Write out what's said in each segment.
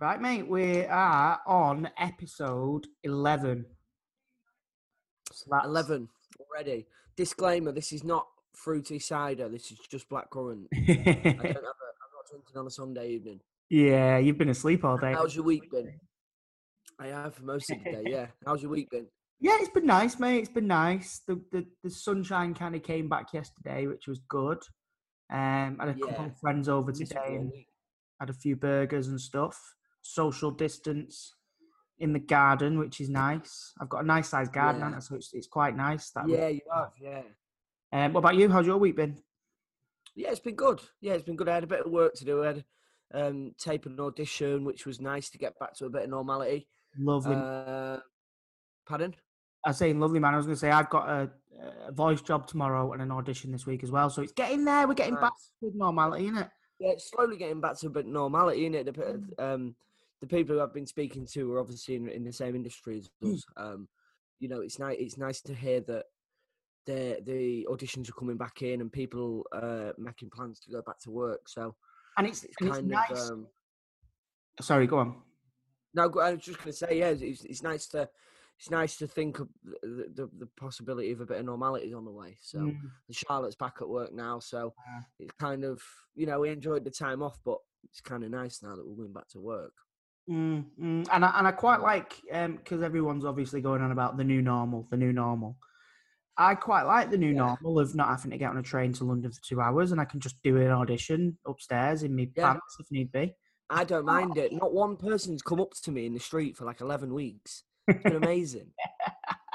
Right, mate, we are on episode 11. So that's 11 already. Disclaimer: This is not fruity cider. This is just blackcurrant. I don't have a, I'm not drinking on a Sunday evening. yeah, you've been asleep all day. How's your week been? I have for most of the day. Yeah. How's your week been? Yeah, it's been nice, mate. It's been nice. The the, the sunshine kind of came back yesterday, which was good. Um, I had a couple of friends over today and had a few burgers and stuff. Social distance in the garden, which is nice. I've got a nice sized garden, Yeah. so it's, it's quite nice. That Yeah, you have. Yeah. Um, what about you? How's your week been? Yeah, it's been good. Yeah, it's been good. I had a bit of work to do. I had um, tape an audition, which was nice to get back to a bit of normality. Lovely. Uh, pardon? I was saying lovely man. I was going to say I've got a, a voice job tomorrow and an audition this week as well. So it's getting there. We're getting back to normality, isn't it? Yeah, it's slowly getting back to a bit of normality, isn't it? The, Mm. um, the people who I've been speaking to are obviously in, in the same industry as Mm. us. Um, you know, it's nice. It's nice to hear that the the auditions are coming back in and people uh, making plans to go back to work. So And it's, it's and it's kind nice. of. Um, Sorry, go on. no, I was just going to say, yeah, it's, it's nice to. It's nice to think of the, the, the possibility of a bit of normality on the way. So Mm, Charlotte's back at work now, so Ah. it's kind of you know we enjoyed the time off, but it's kind of nice now that we're going back to work. Mm, mm. And I, and I quite like because everyone's obviously going on about the new normal, the new normal. I quite like the new Yeah. normal of not having to get on a train to London for two hours, and I can just do an audition upstairs in my Yeah. pants if need be. I don't mind it. Not one person's come up to me in the street for like eleven weeks. It's been amazing.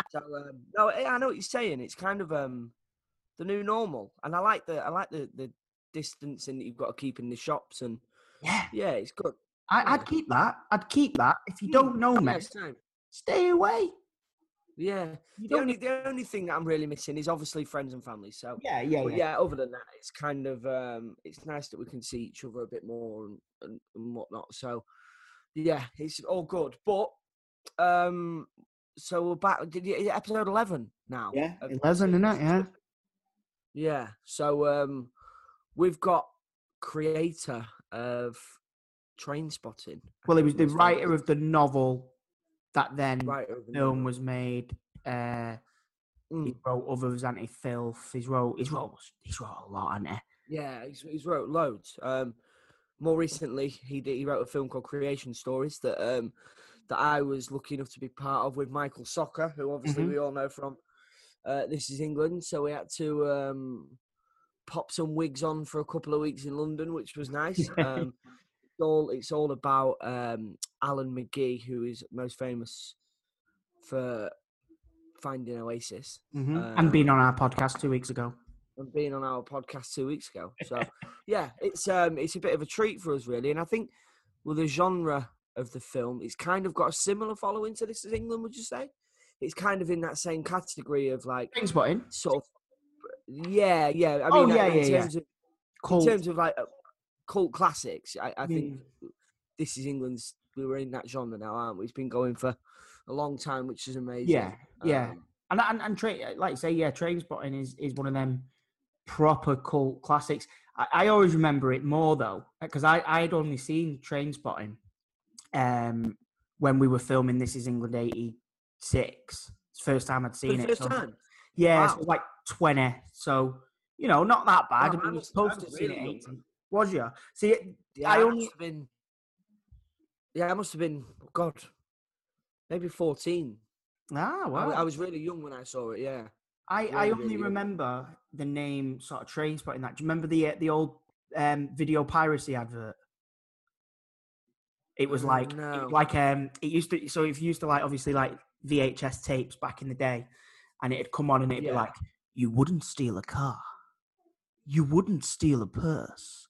so um, no, I I know what you're saying. It's kind of um the new normal, and I like the I like the the distancing that you've got to keep in the shops, and Yeah, yeah, it's good. I, I'd keep that. I'd keep that. If you don't know me, stay away. Yeah. The only the only thing that I'm really missing is obviously friends and family. So Yeah, yeah, yeah. yeah, other than that, it's kind of um, it's nice that we can see each other a bit more and, and, and whatnot. So yeah, it's all good. But um, so we're back. Did you episode eleven now? Yeah, eleven, isn't it? Yeah. Yeah. So um, we've got creator of Trainspotting. Well, he was the writer of the novel that then Writer the film novel. was made. Uh, he Mm. wrote others, anti filth. He's wrote. He's wrote. He's wrote a lot, hasn't he? Yeah, he's, he's wrote loads. Um, more recently, he did, he wrote a film called Creation Stories that um, that I was lucky enough to be part of with Michael Socha, who obviously Mhm. we all know from uh, This Is England. So we had to um, pop some wigs on for a couple of weeks in London, which was nice. Um, all it's all about um, Alan McGee, who is most famous for finding Oasis Mhm. and being Um, on our podcast two weeks ago. and being on our podcast two weeks ago. So yeah, it's um it's a bit of a treat for us really, and I think with the genre of the film, it's kind of got a similar following to This Is England. Would you say? It's kind of in that same category of like Trainspotting. sort of yeah, yeah. I Oh, mean, yeah, uh, in yeah, yeah. of in terms of like uh, cult classics, I, I think. This Is England's. We were in that genre now, aren't we? It's been going for a long time, which is amazing. Yeah, yeah. Um, And and, and tra- like you say, yeah, Trainspotting is, is one of them proper cult classics. I, I always remember it more though, because I I had only seen Trainspotting um, when we were filming This Is England '86. First time I'd seen the it. first so- time. Yeah, Wow. was like 20. So, you know, not that bad. Wow, I mean, was- you're supposed to have was seen it 18. Was you? See, Yeah, I I only must have been. Yeah, I must have been. God, maybe fourteen. ah I, well. I was really young when I saw it. Yeah. I, I only really young. remember the name sort of train spotting that. Do you remember the uh, the old um, video piracy advert? It was Uh, like it- no. like um it used to so if you used to like obviously like VHS tapes back in the day and it'd come on and it'd be like you wouldn't steal a car. You wouldn't steal a purse.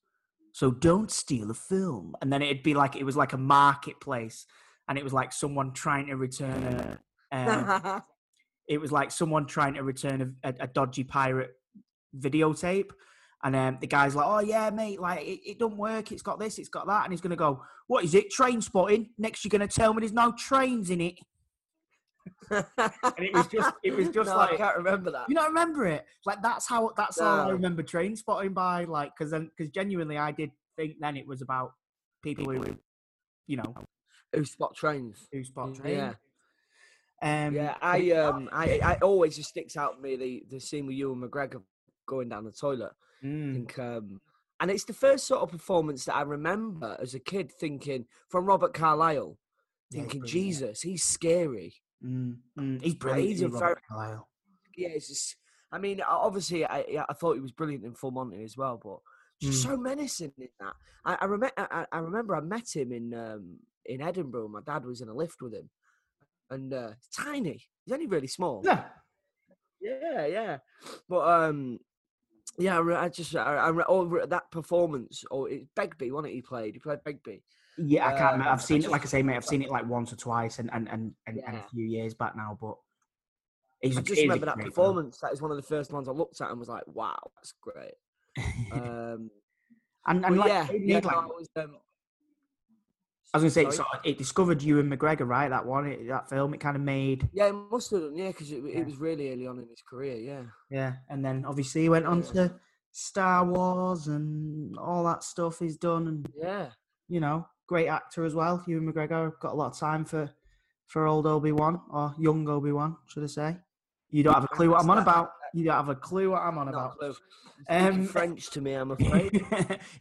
So don't steal a film. And then it'd be like it was like a marketplace and it was like someone trying to return a um, it was like someone trying to return a, a, a dodgy pirate videotape. And um, the guy's like, "Oh yeah, mate, like it, it don't work. It's got this, it's got that." And he's gonna go, "What is it? Trainspotting?" Next, you're gonna tell me there's no trains in it. And it was just, it was just no, like, I can't remember that. you don't remember it? Like that's how, that's all I remember train spotting by. Like, because then, because genuinely, I did think then it was about people who, you know, Who spot trains? who spot Yeah. trains. Um, Yeah, I um, I, I always just sticks out to me the the scene with Ewan McGregor going down the toilet. I Mm, think, um, and it's the first sort of performance that I remember as a kid thinking from Robert Carlyle, thinking, brilliant. Jesus, he's scary. Mm, mm, he's brilliant. he's a very- Yeah, it's just. I mean, obviously, I I thought he was brilliant in Full Monty as well, but just Mm. so menacing in that. I I, rem- I I remember I met him in um in Edinburgh. My dad was in a lift with him, and uh, tiny. He's only really small. Yeah. Yeah, yeah. But um, yeah, I, re- I just I, I re- oh, that performance. Oh, it's Begbie, wasn't it? He played. He played Begbie. Yeah, I can't. remember. Um, I've seen it, like I say, mate. I've seen it like once or twice, and and and, and, and a few years back now. But I just remember that performance. That is one of the first ones I looked at and was like, "Wow, that's great." Um, and and like, yeah, yeah, made, no, I was, um, I was gonna say, it discovered Ewan McGregor, right? That one, it, that film, it kind of made, Yeah, it must have done. Yeah, because it, Yeah. it was really early on in his career. Yeah. yeah. And then obviously he went on Yeah. to Star Wars and all that stuff he's done, and Yeah. you know, great actor as well. Ewan McGregor got a lot of time for for old Obi Wan or young Obi Wan, should I say? You don't have a clue what I'm on about. You don't have a clue what I'm on Not about. clue. Um, French to me, I'm afraid.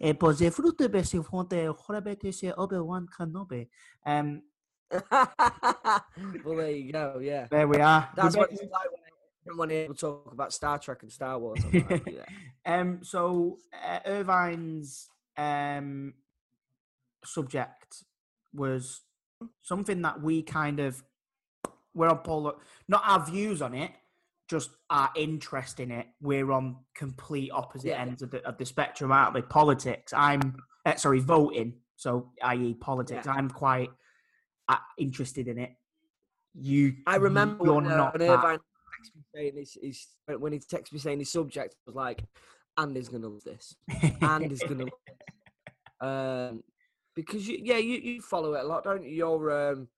Eh, pues de fruto de se fonte jorabete se Obi-Wan Kenobi. Um, well, there you go. Yeah. there we are. That's what it's like when when people talk about Star Trek and Star Wars. Like, yeah. um, so uh, Irvine's um, subject was something that we kind of we're on polar, not our views on it, just our interest in it. We're on complete opposite Yeah. ends of the, of the spectrum, aren't we? Politics. I'm uh, sorry, voting. So, i.e., politics. Yeah. I'm quite uh, interested in it. You, I remember you're when, uh, not when. Irvine texted me saying his, his, when he texted me saying his subject was like, Andy's gonna love this. Andy's gonna love this. Um, because you, yeah, you, you follow it a lot, don't you? You're, um,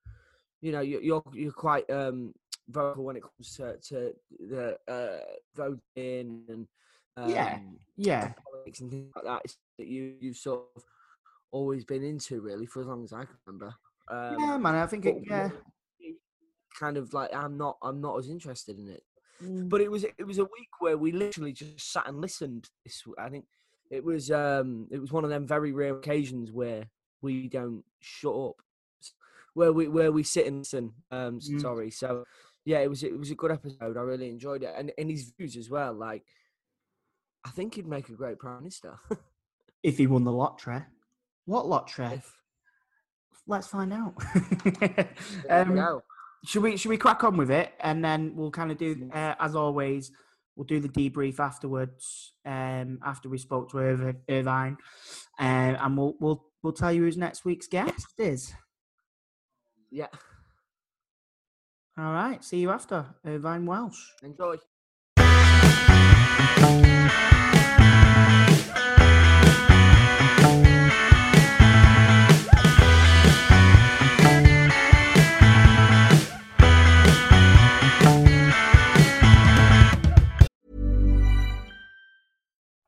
you know, you're you're, you're quite um, vocal when it comes to, to the uh, voting and um, Yeah, yeah. politics and things like that. It's that you you've sort of always been into really for as long as I can remember. Um, yeah, man. I think it, yeah. kind of like I'm not I'm not as interested in it. Mm. But it was it was a week where we literally just sat and listened. This I think it was um it was one of them very rare occasions where we don't shut up, where we where we sit and listen. Um, Mm. sorry. So yeah, it was it was a good episode. I really enjoyed it, and and his views as well. Like I think he'd make a great prime minister. if he won the lottery. What lottery? if, Let's find out. um, should we should we crack on with it and then we'll kind of do uh, as always we'll do the debrief afterwards um after we spoke to Irv- Irvine uh, and we'll we'll we'll tell you who's next week's guest is. Yeah, all right. See you after. Irvine Welsh. Enjoy.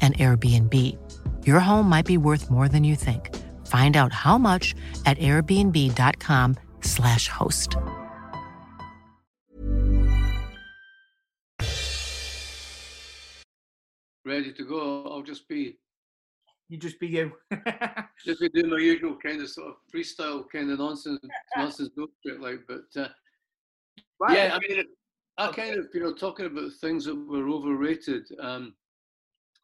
an Airbnb. Your home might be worth more than you think. Find out how much at airbnb.com/slash host. Ready to go. I'll just be You just be you. just be doing my usual kind of sort of freestyle kind of nonsense nonsense bullshit like but uh, Right. yeah, I mean I kind of you know talking about things that were overrated, um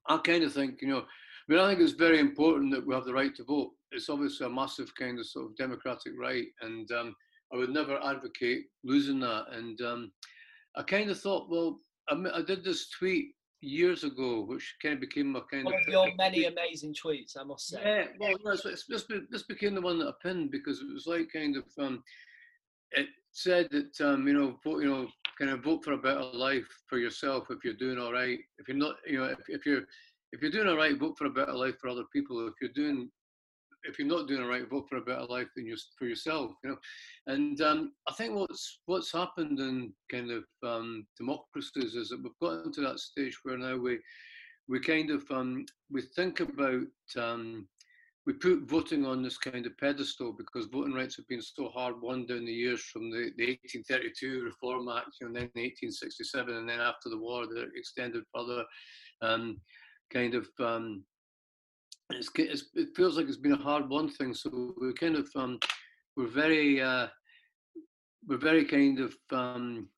I kind of think, you know, I mean I think it's very important that we have the right to vote. It's obviously a massive kind of sort of democratic right and um I would never advocate losing that. And um I kind of thought, well, I did this tweet years ago, which kind of became my kind One of of your many amazing tweets, I must say. yeah, well, no, it's, it's, this, this became the one that I pinned because it was like kind of um, it said that um, you know, you know, kind of vote for a better life for yourself if you're doing all right. If you're not, you know, if, if you're if you're doing all right, vote for a better life for other people. If you're doing if you're not doing all right, vote for a better life than you for yourself. You know, and um, I think what's what's happened in kind of um, democracies is that we've gotten to that stage where now we we kind of um, we think about um, we put voting on this kind of pedestal because voting rights have been so hard won down the years from the, the 1832 Reform Act, you know, and then 1867, and then after the war, they extended further. Um, kind of, um, it's, it's, it feels like it's been a hard won thing. So we're kind of, um, we're very, uh, we're very kind of um,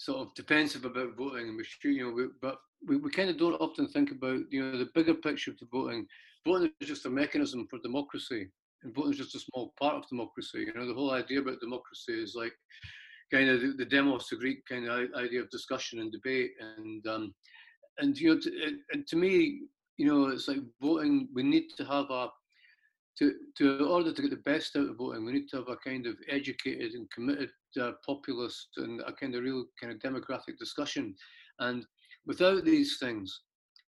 sort of defensive about voting, and we should, you know, we, but we, we kind of don't often think about, you know, the bigger picture to voting. Voting is just a mechanism for democracy, and voting is just a small part of democracy. You know, the whole idea about democracy is like kind of the, the demos, the Greek kind of idea of discussion and debate, and um, and you know, to, and to me, you know, it's like voting. We need to have a to, to in order to get the best out of voting, we need to have a kind of educated and committed uh, populace and a kind of real kind of democratic discussion. And without these things,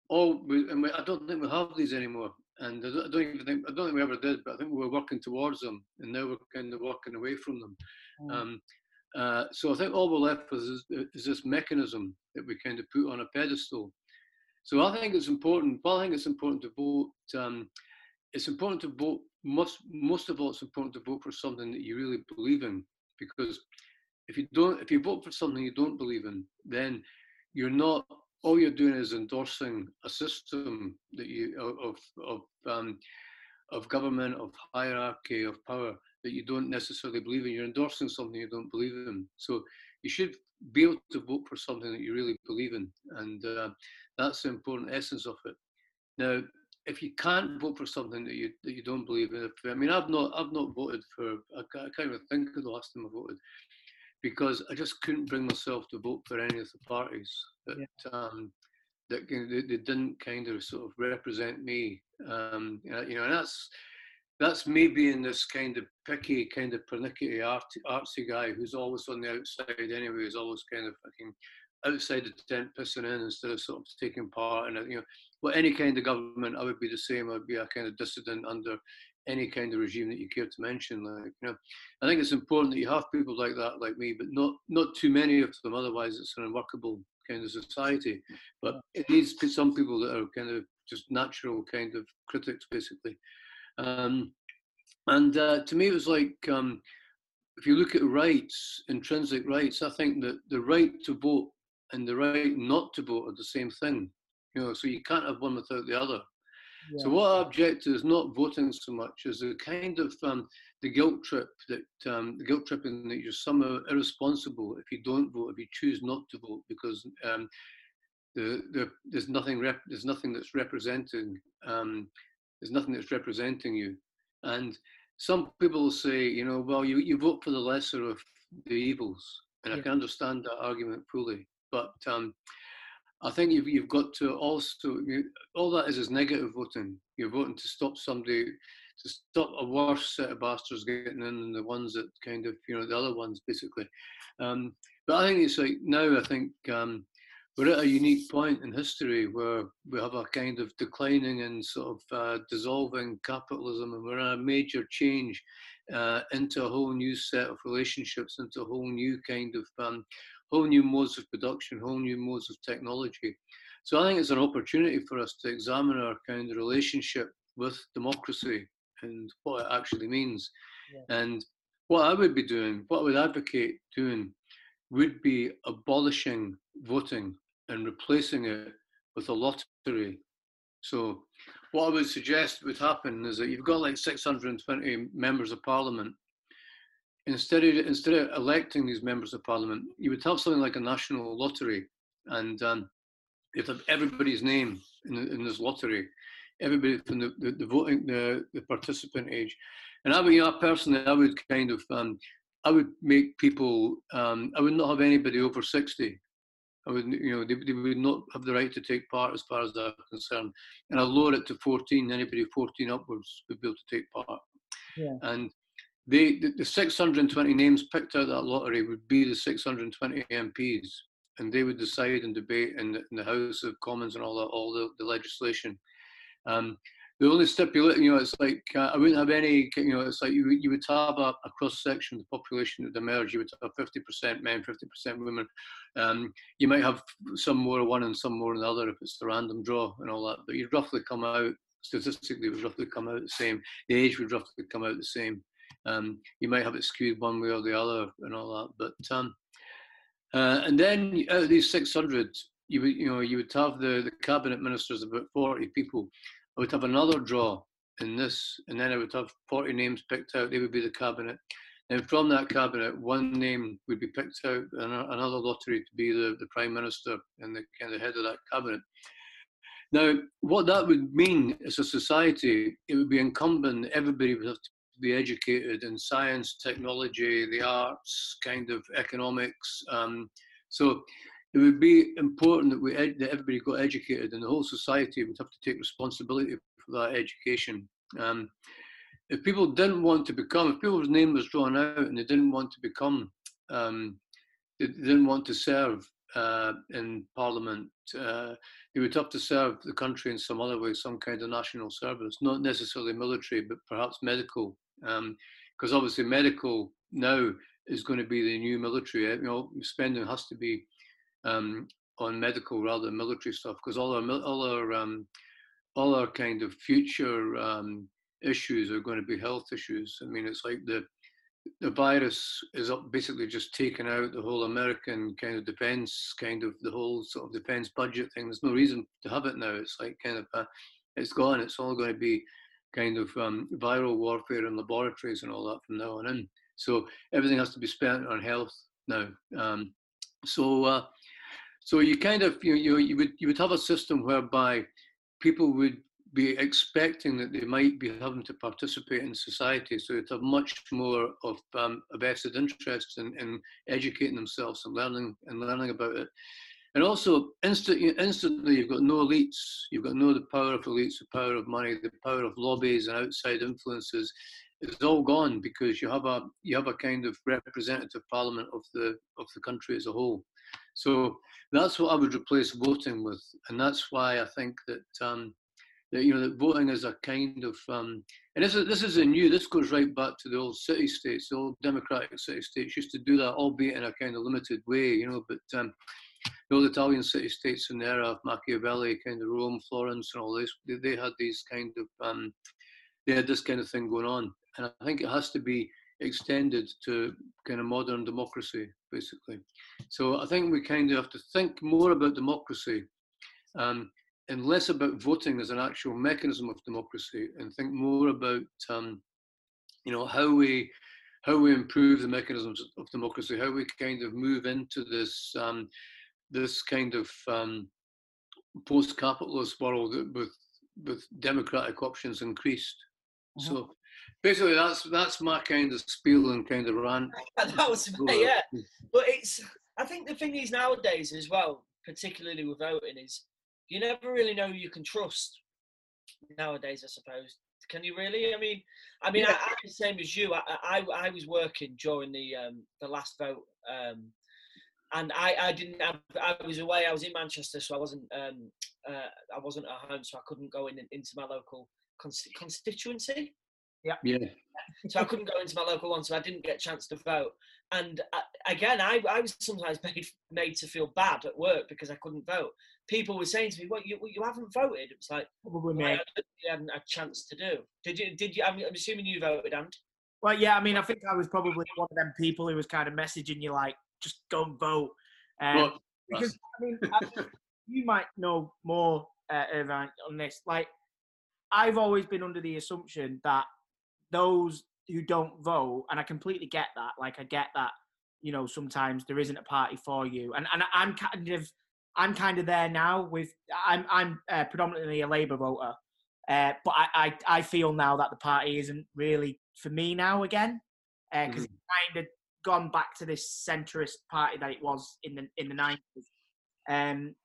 all we, and we, I don't think we have these anymore. And I don't, I don't even think I don't think we ever did, but I think we were working towards them, and now we're kind of working away from them. Um, uh, so I think all we're left with is, is this mechanism that we kind of put on a pedestal. So I think it's important. But I think it's important to vote. Um, it's important to vote. Most most of all, it's important to vote for something that you really believe in, because if you don't, if you vote for something you don't believe in, then you're not. All you're doing is endorsing a system that you of of um, of government, of hierarchy, of power that you don't necessarily believe in. You're endorsing something you don't believe in. So you should be able to vote for something that you really believe in, and uh, that's the important essence of it. Now, if you can't vote for something that you that you don't believe in, if, I mean, I've not I've not voted for. I can't, I can't even think of the last time I voted because I just couldn't bring myself to vote for any of the parties that um, that they, they didn't kind of sort of represent me. Um, you know, you know, and that's that's me being this kind of picky, kind of pernickety art, artsy guy who's always on the outside anyway, who's always kind of fucking outside the tent pissing in instead of sort of taking part in it. You know, well, any kind of government, I would be the same. I'd be a kind of dissident under any kind of regime that you care to mention. Like, you know, I think it's important that you have people like that, like me, but not not too many of them. Otherwise, it's an unworkable kind of society. But it needs some people that are kind of just natural kind of critics, basically. Um, and uh, to me, it was like um, if you look at rights, intrinsic rights, I think that the right to vote and the right not to vote are the same thing. You know, so you can't have one without the other. Yeah. So what I object to is not voting so much as the kind of um, the guilt trip that um, the guilt tripping that you're somehow irresponsible if you don't vote, if you choose not to vote, because um, the, the, there's nothing rep, there's nothing that's representing um, there's nothing that's representing you, and some people say, you know, well, you, you vote for the lesser of the evils, and yeah. I can understand that argument fully, but um, I think you've, you've got to also, you, all that is is negative voting. You're voting to stop somebody, to stop a worse set of bastards getting in than the ones that kind of, you know, the other ones basically. Um, but I think it's like now, I think um, we're at a unique point in history where we have a kind of declining and sort of uh, dissolving capitalism, and we're in a major change uh, into a whole new set of relationships, into a whole new kind of um, whole new modes of production, whole new modes of technology. So I think it's an opportunity for us to examine our kind of relationship with democracy and what it actually means. Yeah. And what I would be doing, what I would advocate doing, would be abolishing voting and replacing it with a lottery. So what I would suggest would happen is that you've got like 620 members of parliament instead of instead of electing these members of parliament, you would have something like a national lottery, and um, you'd have everybody's name in, the, in this lottery, everybody from the, the, the, voting the, the participant age, and I would, you know, personally, I would kind of um, I would make people um, I would not have anybody over sixty. I would, you know, they, they, would not have the right to take part as far as they're concerned. And I'll lower it to 14. Anybody 14 upwards would be able to take part. Yeah. And they, the, the 620 names picked out of that lottery would be the 620 MPs, and they would decide and debate in the, in the House of Commons and all that, all the, the legislation. Um, the only stipulation, you know, it's like uh, I wouldn't have any, you know, it's like you, you would have a, a cross section of the population that emerge. You would have 50% men, 50% women. Um, you might have some more one and some more than the other if it's the random draw and all that, but you'd roughly come out statistically would roughly come out the same. The age would roughly come out the same. Um, you might have it skewed one way or the other and all that. But um, uh, and then out of these 600, you would you know you would have the, the cabinet ministers about 40 people. I would have another draw in this, and then I would have 40 names picked out. They would be the cabinet. And from that cabinet, one name would be picked out, and another lottery to be the, the prime minister and the kind of head of that cabinet. Now, what that would mean as a society, it would be incumbent everybody would have to be educated in science, technology, the arts, kind of economics. Um, so it would be important that we that everybody got educated, and the whole society would have to take responsibility for that education. Um, if people didn't want to become, if people's name was drawn out and they didn't want to become, um, they didn't want to serve uh, in Parliament, uh, they would have to serve the country in some other way, some kind of national service, not necessarily military, but perhaps medical because um, obviously medical now is going to be the new military. Eh, you know, spending has to be um, on medical rather than military stuff because all our all our um, all our kind of future um, issues are going to be health issues. I mean, it's like the the virus is basically just taken out the whole American kind of defense, kind of the whole sort of defense budget thing. There's no reason to have it now. It's like kind of uh, it's gone. It's all going to be kind of um, viral warfare and laboratories and all that from now on in. So everything has to be spent on health now. Um, so uh, so you kind of you, you you would you would have a system whereby people would be expecting that they might be having to participate in society, so you'd have much more of um, a vested interest in, in educating themselves and learning and learning about it. And also, instant, instantly, you've got no elites. You've got no the power of elites, the power of money, the power of lobbies and outside influences. It's all gone because you have a you have a kind of representative parliament of the of the country as a whole. So that's what I would replace voting with, and that's why I think that um, that you know that voting is a kind of um, and this is this isn't new. This goes right back to the old city states. The old democratic city states used to do that, albeit in a kind of limited way, you know. But um, the old Italian city states in the era of Machiavelli, kind of Rome, Florence, and all this, they, they had these kind of um, they had this kind of thing going on, and I think it has to be extended to kind of modern democracy, basically. So I think we kind of have to think more about democracy um, and less about voting as an actual mechanism of democracy, and think more about um, you know how we how we improve the mechanisms of democracy, how we kind of move into this um, this kind of um, post-capitalist world with with democratic options increased. Mm-hmm. So basically, that's that's my kind of spiel and kind of rant. that was yeah, but it's. I think the thing is nowadays as well, particularly with voting, is you never really know who you can trust nowadays. I suppose. Can you really? I mean, I mean, yeah. I, I, the same as you. I, I, I was working during the um, the last vote, um, and I, I didn't have. I was away. I was in Manchester, so I wasn't. Um, uh, I wasn't at home, so I couldn't go in into my local constituency. Yeah. Yeah. So I couldn't go into my local one, so I didn't get a chance to vote. And uh, again, I, I was sometimes made made to feel bad at work because I couldn't vote. People were saying to me, "What you you haven't voted?" It was like probably me. I hadn't a chance to do. Did you? Did you? I'm, I'm assuming you voted, and. Well, yeah. I mean, I think I was probably one of them people who was kind of messaging you like, "Just don't vote," um, well, because I mean, I, you might know more, uh, Irvine, on this. Like, I've always been under the assumption that those who don't vote, and I completely get that. Like I get that, you know, sometimes there isn't a party for you, and and I'm kind of I'm kind of there now. With I'm I'm uh, predominantly a Labour voter, uh, but I, I I feel now that the party isn't really for me now again, because uh, mm-hmm. it's kind of gone back to this centrist party that it was in the in the nineties. Um,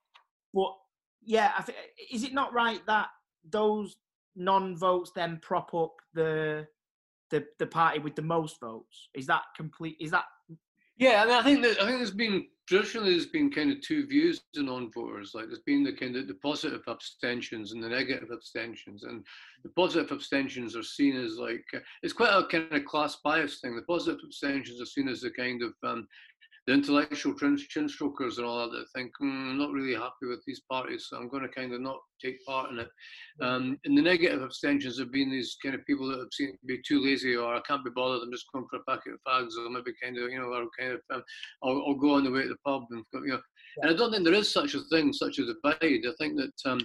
but yeah, I think is it not right that those non-votes then prop up the the the party with the most votes. Is that complete? Is that? Yeah, I mean, I think that I think there's been traditionally there's been kind of two views to non-voters. Like there's been the kind of the positive abstentions and the negative abstentions, and the positive abstentions are seen as like it's quite a kind of class bias thing. The positive abstentions are seen as a kind of um, the intellectual chin strokers and all that that think mm, I'm not really happy with these parties, so I'm going to kind of not take part in it. Um, and the negative abstentions have been these kind of people that have seen to be too lazy or I can't be bothered. I'm just going for a packet of fags or maybe kind of you know or kind of um, I'll, I'll, go on the way to the pub and you know. And I don't think there is such a thing, such as a divide. I think that um,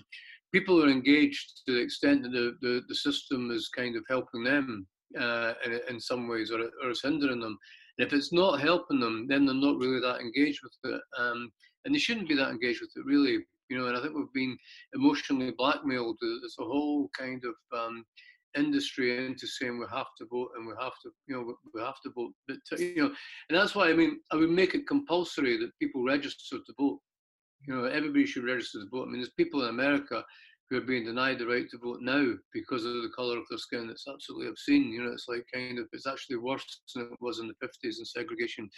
people are engaged to the extent that the, the, the system is kind of helping them uh, in, in some ways or, or is hindering them. If it's not helping them, then they're not really that engaged with it. Um, and they shouldn't be that engaged with it, really. You know, and I think we've been emotionally blackmailed. There's a whole kind of um, industry into saying we have to vote and we have to, you know, we have to vote. But you know, and that's why I mean, I would make it compulsory that people register to vote. You know, everybody should register to vote. I mean, there's people in America who are being denied the right to vote now because of the colour of their skin. It's absolutely obscene. You know, it's like kind of, it's actually worse than it was in the 50s and segregation.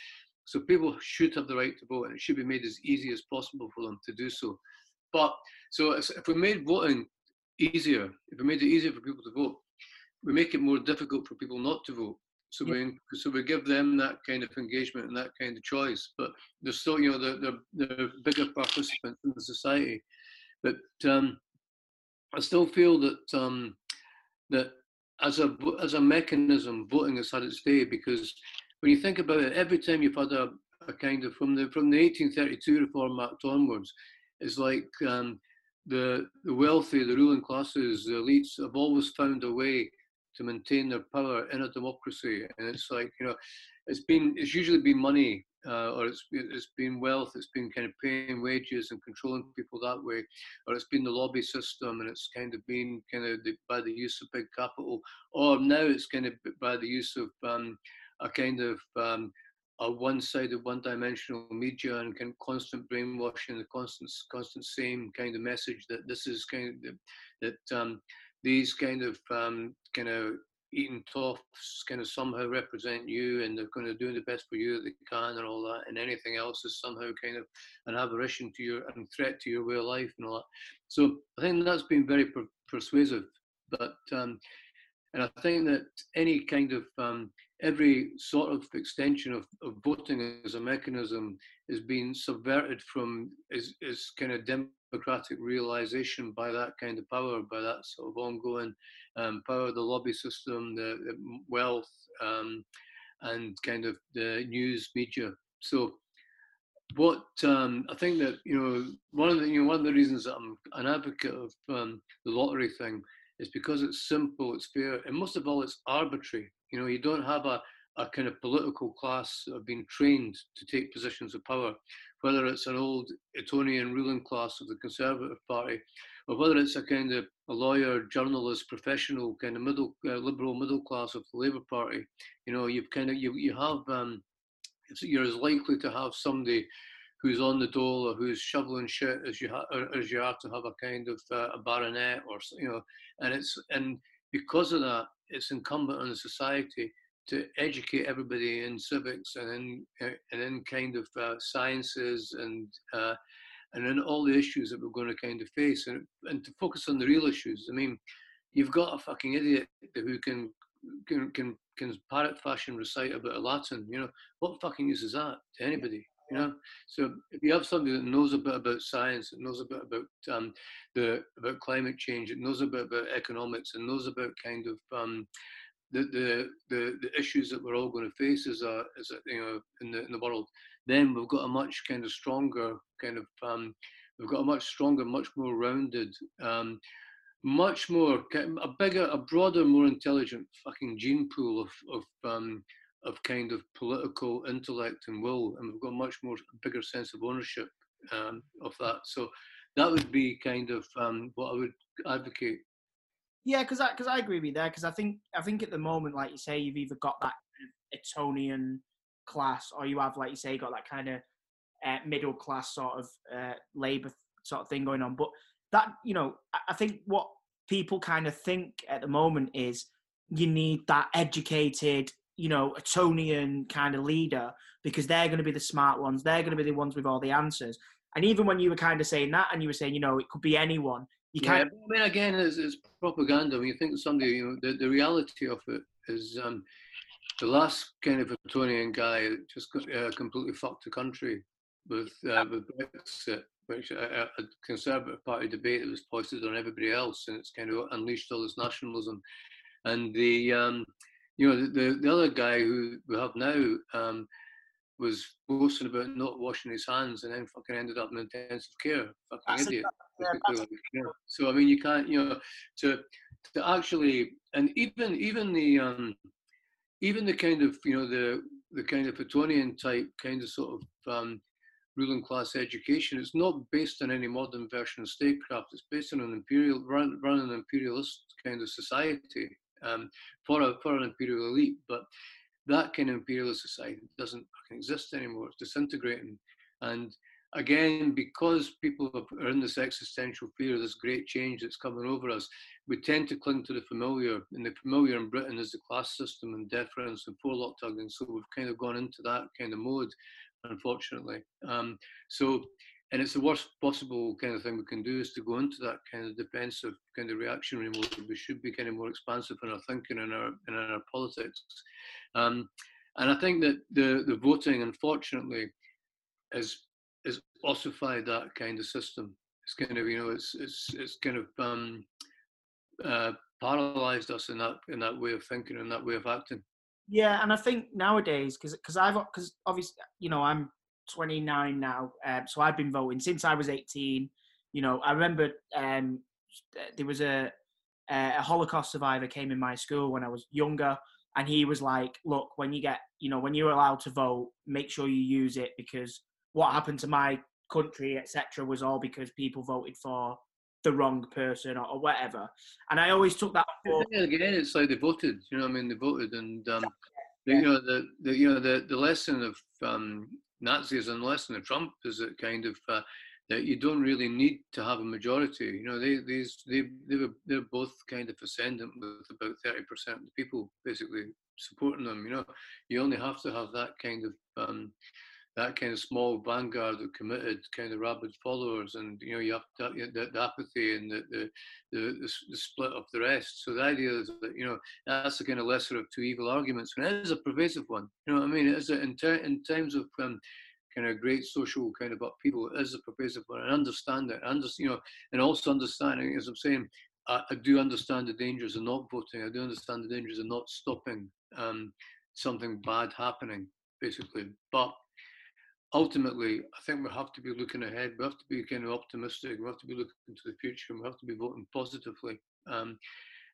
So people should have the right to vote and it should be made as easy as possible for them to do so. But so if we made voting easier, if we made it easier for people to vote, we make it more difficult for people not to vote. So yeah. we so we give them that kind of engagement and that kind of choice, but they're still you know they're they're, they're bigger participants in the society. But um, I still feel that um, that as a as a mechanism, voting has had its day because when you think about it, every time you've had a, a kind of from the from the 1832 Reform Act onwards, it's like um, the the wealthy, the ruling classes, the elites have always found a way to maintain their power in a democracy, and it's like you know, it's been it's usually been money uh, or it's it's been wealth, it's been kind of paying wages and controlling people that way, or it's been the lobby system and it's kind of been kind of the, by the use of big capital, or now it's kind of by the use of um, a kind of um, a one-sided, one-dimensional media and kind of constant brainwashing, the constant, constant same kind of message that this is kind of that um, these kind of um, kind of Eton toffs kind of somehow represent you and they're going to do the best for you that they can and all that and anything else is somehow kind of an aberration to your and threat to your way of life and all that. So i think that's been very per- persuasive but um, and i think that any kind of um, every sort of extension of, of voting as a mechanism is being subverted from is, is kind of democratic realization by that kind of power, by that sort of ongoing um, power, the lobby system, the, the wealth, um, and kind of the news media. So, what um, I think that you know one of the you know one of the reasons that I'm an advocate of um, the lottery thing is because it's simple, it's fair, and most of all, it's arbitrary. You know, you don't have a, a kind of political class have been trained to take positions of power, whether it's an old Etonian ruling class of the Conservative Party, or whether it's a kind of a lawyer, journalist, professional kind of middle uh, liberal middle class of the Labour Party. You know, you've kind of you you have um, you're as likely to have somebody who's on the dole or who's shoveling shit as you ha- as you are to have a kind of uh, a baronet or you know, and it's and because of that, it's incumbent on the society to educate everybody in civics and in and in kind of uh, sciences and uh, and in all the issues that we're going to kind of face and and to focus on the real issues. I mean, you've got a fucking idiot who can can can, can parrot fashion recite about a Latin. You know what fucking use is that to anybody? You know, so if you have somebody that knows a bit about science, that knows a bit about um, the about climate change, it knows a bit about economics, and knows about kind of um, the, the the the issues that we're all going to face as a as a, you know in the in the world, then we've got a much kind of stronger kind of um, we've got a much stronger, much more rounded. Um, much more a bigger a broader more intelligent fucking gene pool of of um, of kind of political intellect and will, and we've got a much more bigger sense of ownership um, of that. So that would be kind of um, what I would advocate. Yeah, because I because I agree with you there. Because I think I think at the moment, like you say, you've either got that Etonian class, or you have, like you say, got that kind of uh, middle class sort of uh, labor sort of thing going on. But that you know, I think what people kind of think at the moment is you need that educated you know, Etonian kind of leader because they're going to be the smart ones. They're going to be the ones with all the answers. And even when you were kind of saying that, and you were saying, you know, it could be anyone. You yeah, kind of, I mean, again, it's, it's propaganda. When you think somebody, you know, the, the reality of it is um, the last kind of Etonian guy just uh, completely fucked the country with uh, with Brexit, which a, a Conservative Party debate that was foisted on everybody else, and it's kind of unleashed all this nationalism. And the um, you know, the, the other guy who we have now um, was boasting about not washing his hands and then fucking ended up in intensive care. Fucking That's idiot. yeah. So I mean, you can't, you know, to to actually, and even even the um, even the kind of you know the the kind of Etonian type kind of sort of um, ruling class education. It's not based on any modern version of statecraft. It's based on an imperial, run, run an imperialist kind of society um, for, a, for an imperial elite. But that kind of imperialist society doesn't exist anymore. It's disintegrating. And again, because people are in this existential fear, of this great change that's coming over us, we tend to cling to the familiar. And the familiar in Britain is the class system and deference and poor forelock tugging. So we've kind of gone into that kind of mode, unfortunately. Um, so and it's the worst possible kind of thing we can do is to go into that kind of defensive kind of reactionary mode. We should be kind of more expansive in our thinking and our in our politics. Um, and I think that the the voting, unfortunately, is is ossified that kind of system. It's kind of you know it's it's it's kind of um, uh, paralyzed us in that in that way of thinking and that way of acting. Yeah, and I think nowadays, because because I've because obviously you know I'm 29 now, um, so I've been voting since I was 18. You know, I remember um, there was a a Holocaust survivor came in my school when I was younger, and he was like, "Look, when you get, you know, when you're allowed to vote, make sure you use it because what happened to my country, etc., was all because people voted for the wrong person or, or whatever." And I always took that. For- Again, it's like they voted. You know, I mean, they voted, and um, you know, the, the you know the the lesson of um, Nazism less than Trump is it kind of uh, that you don't really need to have a majority. You know, they these they they were they're both kind of ascendant with about thirty percent of the people basically supporting them. You know, you only have to have that kind of um, that kind of small vanguard of committed kind of rabid followers, and you know you have that, apathy and the the, the the, split of the rest. So the idea is that you know that's the kind of lesser of two evil arguments, and it is a pervasive one. You know what I mean? It is a, in, ter- in times of um, kind of great social kind of upheaval it is a pervasive one, and understand it, and you know, and also understanding, as I'm saying, I, I, do understand the dangers of not voting. I do understand the dangers of not stopping um, something bad happening, basically, but ultimately, I think we have to be looking ahead. We have to be kind of optimistic. We have to be looking into the future. And we have to be voting positively. Um,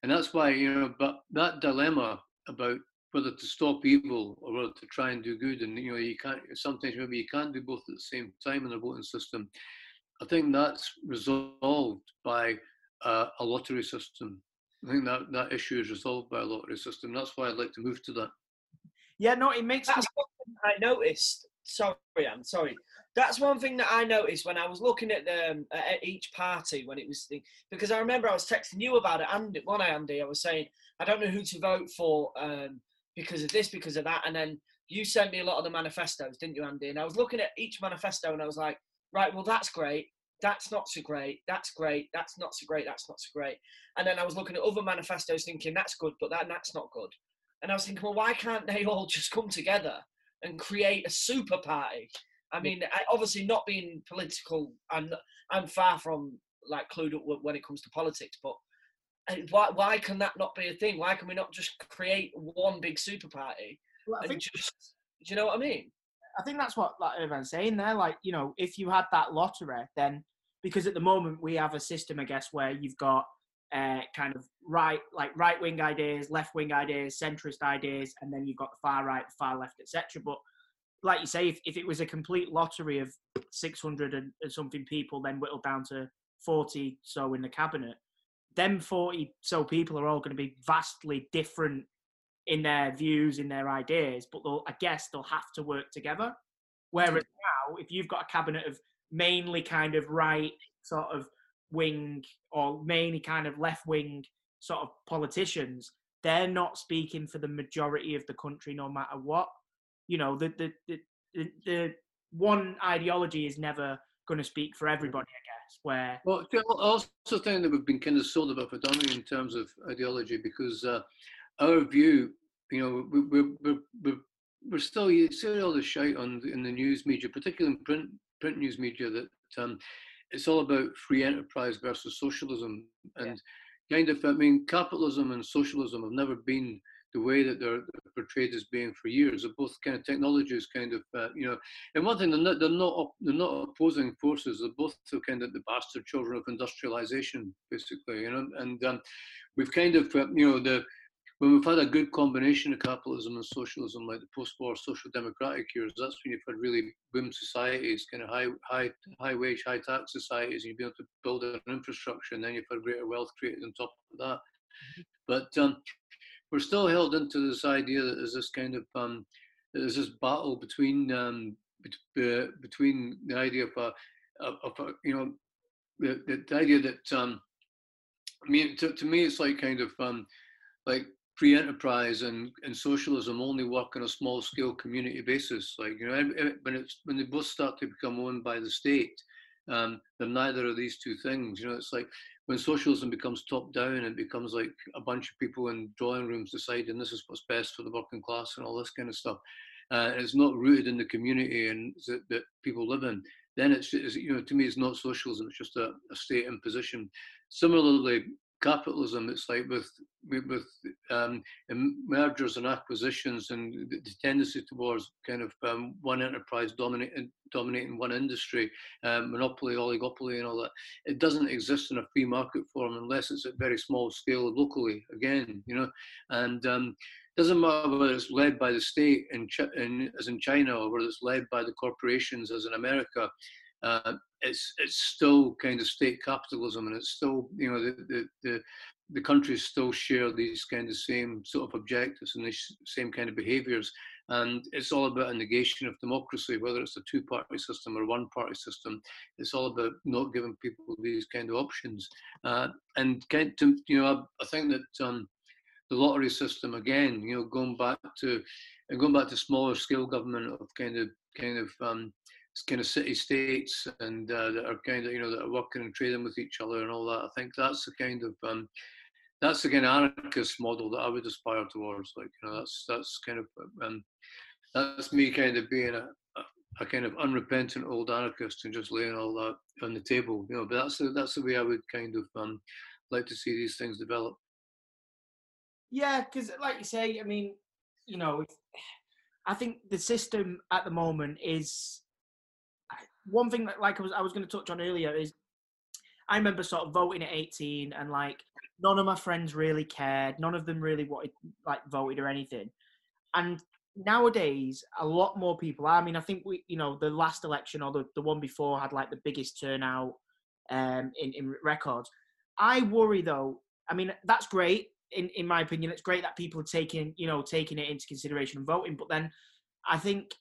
and that's why, you know, but that dilemma about whether to stop evil or whether to try and do good, and you know, you can't. Sometimes maybe you can't do both at the same time in a voting system. I think that's resolved by uh, a lottery system. I think that that issue is resolved by a lottery system. That's why I'd like to move to that. Yeah, no, it makes. That's what I noticed sorry, I'm sorry. That's one thing that I noticed when I was looking at the um, at each party when it was the, because I remember I was texting you about it. And one Andy, I was saying I don't know who to vote for um, because of this, because of that, and then you sent me a lot of the manifestos, didn't you, Andy? And I was looking at each manifesto and I was like, right, well that's great. That's not so great. That's great. That's not so great. That's not so great. And then I was looking at other manifestos, thinking that's good, but that that's not good. And I was thinking, well, why can't they all just come together and create a super party. I mean, obviously not being political, I'm I'm far from like clued up when it comes to politics, but uh, why why can that not be a thing? Why can we not just create one big super party well, and just do you know what I mean? I think that's what like Irvine's saying there. Like you know, if you had that lottery, then because at the moment we have a system, I guess, where you've got uh, kind of right, like right wing ideas, left wing ideas, centrist ideas, and then you've got the far right, the far left, etc. But like you say, if, if it was a complete lottery of 600 and, and something people, then whittled down to 40 so in the cabinet, them 40 so people are all going to be vastly different in their views, in their ideas, but they'll, I guess they'll have to work together. Whereas now, if you've got a cabinet of mainly kind of right sort of wing or mainly kind of left wing sort of politicians, they're not speaking for the majority of the country no matter what. You know, the the the, the, the one ideology is never going to speak for everybody, I guess. Where well, I also think that we've been kind of sold about for in terms of ideology because uh, our view, you know, we, we, we, we're, we're still you see all the shout on in the news media, particularly in print print news media, that um, it's all about free enterprise versus socialism. And yeah. kind of i mean capitalism and socialism have never been the way that they're portrayed as being for years. They're both kind of technologies kind of uh, you know and one thing they're not they're not they're not opposing forces. They're both kind of the bastard children of industrialization basically you know and um, we've kind of uh, you know the when we've had a good combination of capitalism and socialism, like the post-war social democratic years, that's when you've had really boom societies, kind of high, high, high wage, high tax societies, and you've been able to build an infrastructure, and then you've had greater wealth created on top of that. Mm-hmm. But um, we're still held into this idea that there's this kind of um, there's this battle between um, uh, between the idea of a, of a you know the, the idea that um, I mean to, to me it's like kind of um, like free enterprise and, and socialism only work on a small scale community basis. Like you know, when it's when they both start to become owned by the state, um, they're neither of these two things. You know, it's like when socialism becomes top down, it becomes like a bunch of people in drawing rooms deciding this is what's best for the working class and all this kind of stuff. Uh, it's not rooted in the community and that, that people live in. Then it's, it's, you know to me it's not socialism; it's just a, a state imposition. Similarly, capitalism. It's like with with um, mergers and acquisitions and the, tendency towards kind of um, one enterprise dominating dominating one industry, um, monopoly, oligopoly, and all that. It doesn't exist in a free market form unless it's at very small scale locally. Again, you know, and um, doesn't matter whether it's led by the state in, in, as in China or whether it's led by the corporations as in America uh, it's it's still kind of state capitalism, and it's still you know the the the, the countries still share these kind of same sort of objectives and these same kind of behaviours. and it's all about a negation of democracy, whether it's a two-party system or one-party system. It's all about not giving people these kind of options. Uh, and kind to, you know, I, I think that um, the lottery system again, you know, going back to going back to smaller scale government of kind of kind of um, kind of city states and uh, that are kind of you know that are working and trading with each other and all that. I think that's the kind of um, that's the kind of anarchist model that I would aspire towards. Like you know, that's that's kind of um, that's me kind of being a, a kind of unrepentant old anarchist and just laying all that on the table. You know, but that's the that's the way I would kind of um, like to see these things develop. Yeah, because like you say, I mean, you know, I think the system at the moment is one thing that like I was I was going to touch on earlier is I remember sort of voting at 18 and like none of my friends really cared. None of them really wanted like voted or anything. And nowadays, a lot more people. I mean, I think we, you know, the last election or the, the one before had like the biggest turnout um, in in records. I worry though. I mean, that's great in in my opinion. It's great that people are taking you know taking it into consideration and voting. But then, I think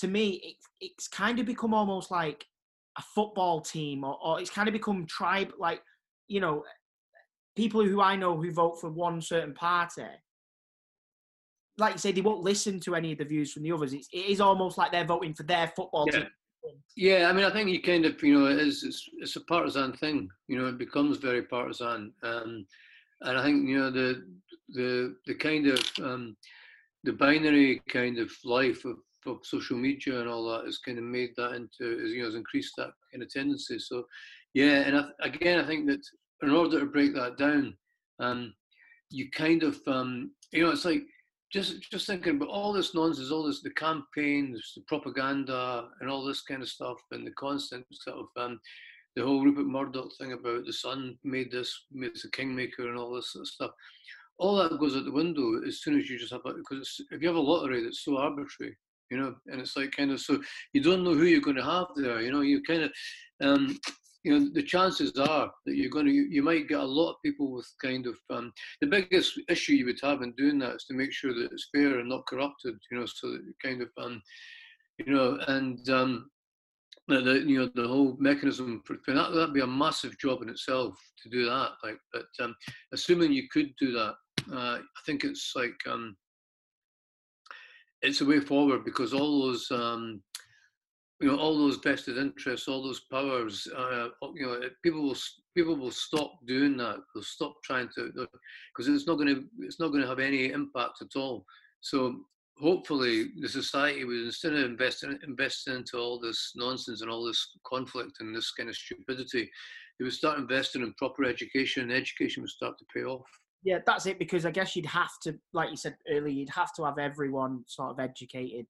to me, it, it's kind of become almost like a football team, or, or it's kind of become tribe like you know people who I know who vote for one certain party, like you say, they won't listen to any of the views from the others. It's, it is almost like they're voting for their football yeah. team. Yeah, I mean, I think you kind of, you know, it is, it's, it's a partisan thing. You know, it becomes very partisan, um, and I think you know the the the kind of um, the binary kind of life of, of social media and all that has kind of made that into, you know, has increased that kind of tendency. So, yeah, and I, again, I think that in order to break that down, um, you kind of, um, you know, it's like just just thinking about all this nonsense, all this the campaigns, the propaganda, and all this kind of stuff, and the constant sort of um, the whole Rupert Murdoch thing about the sun made this, made this a kingmaker, and all this sort of stuff. All that goes out the window as soon as you just have it, because if you have a lottery that's so arbitrary, you know, and it's like kind of so you don't know who you're going to have there, you know, you kind of, um, you know, the chances are that you're going to, you might get a lot of people with kind of, um, the biggest issue you would have in doing that is to make sure that it's fair and not corrupted, you know, so that kind of, um, you know, and um, the you know the whole mechanism for that that'd be a massive job in itself to do that. Like, but um, assuming you could do that, uh, I think it's like um, it's a way forward because all those um, you know all those vested interests, all those powers, uh, you know, people will people will stop doing that. They'll stop trying to because it's not going to it's not going to have any impact at all. So hopefully the society would instead of investing investing into all this nonsense and all this conflict and this kind of stupidity, they would start investing in proper education, and education would start to pay off. Yeah, that's it. Because I guess you'd have to, like you said earlier, you'd have to have everyone sort of educated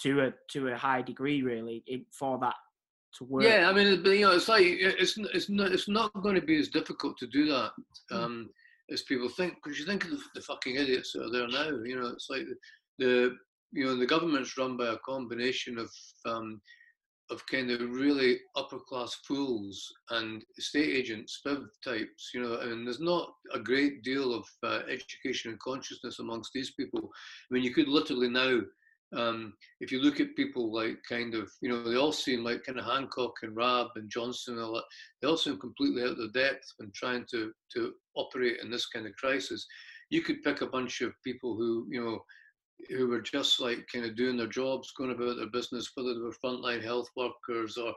to a to a high degree, really, for that to work. Yeah, I mean, you know, it's like it's it's not it's not going to be as difficult to do that hmm. um, as people think. Because you think of the, the, fucking idiots that are there now. You know, it's like the, the you know the government's run by a combination of um, of kind of really upper class fools and estate agents, spiv types, you know, I and there's not a great deal of uh, education and consciousness amongst these people. I mean, you could literally now um, if you look at people like kind of, you know, they all seem like kind of Hancock and Raab and Johnson and all that, they all seem completely out of their depth when trying to, to operate in this kind of crisis. You could pick a bunch of people who, you know, who were just like kind of doing their jobs, going about their business, whether they were frontline health workers or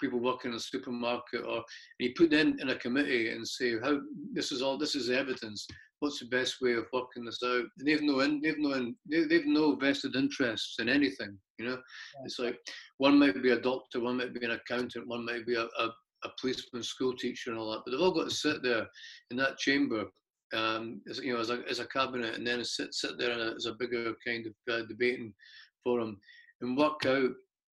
people working in a supermarket, or you put them in a committee and say how this is all this is evidence what's the best way of working this out? And they've no, they've no, they've no vested interests in anything. You know, yeah. it's like one might be a doctor, one might be an accountant, one might be a, a, a policeman, school teacher, and all that. But they've all got to sit there in that chamber, um, as you know, as a, as a cabinet, and then sit sit there as a bigger kind of uh, debating forum and work out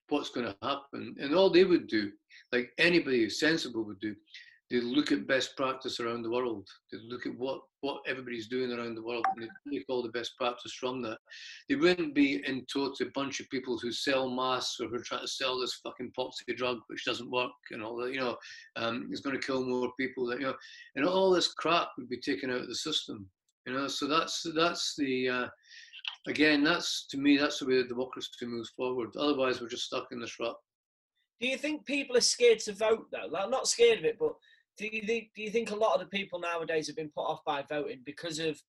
what's going to happen. And all they would do, like anybody who's sensible would do, they look at best practice around the world. They look at what, what everybody's doing around the world and they take all the best practice from that. They wouldn't be in total a bunch of people who sell masks or who are trying to sell this fucking poxy drug which doesn't work and all that, you know, um, it's going to kill more people that, you know, and all this crap would be taken out of the system, you know, so that's, that's the, uh, again, that's to me, that's the way that democracy moves forward. Otherwise, we're just stuck in this rut. Do you think people are scared to vote though? Like, not scared of it, but do you think do you think a lot of the people nowadays have been put off by voting because of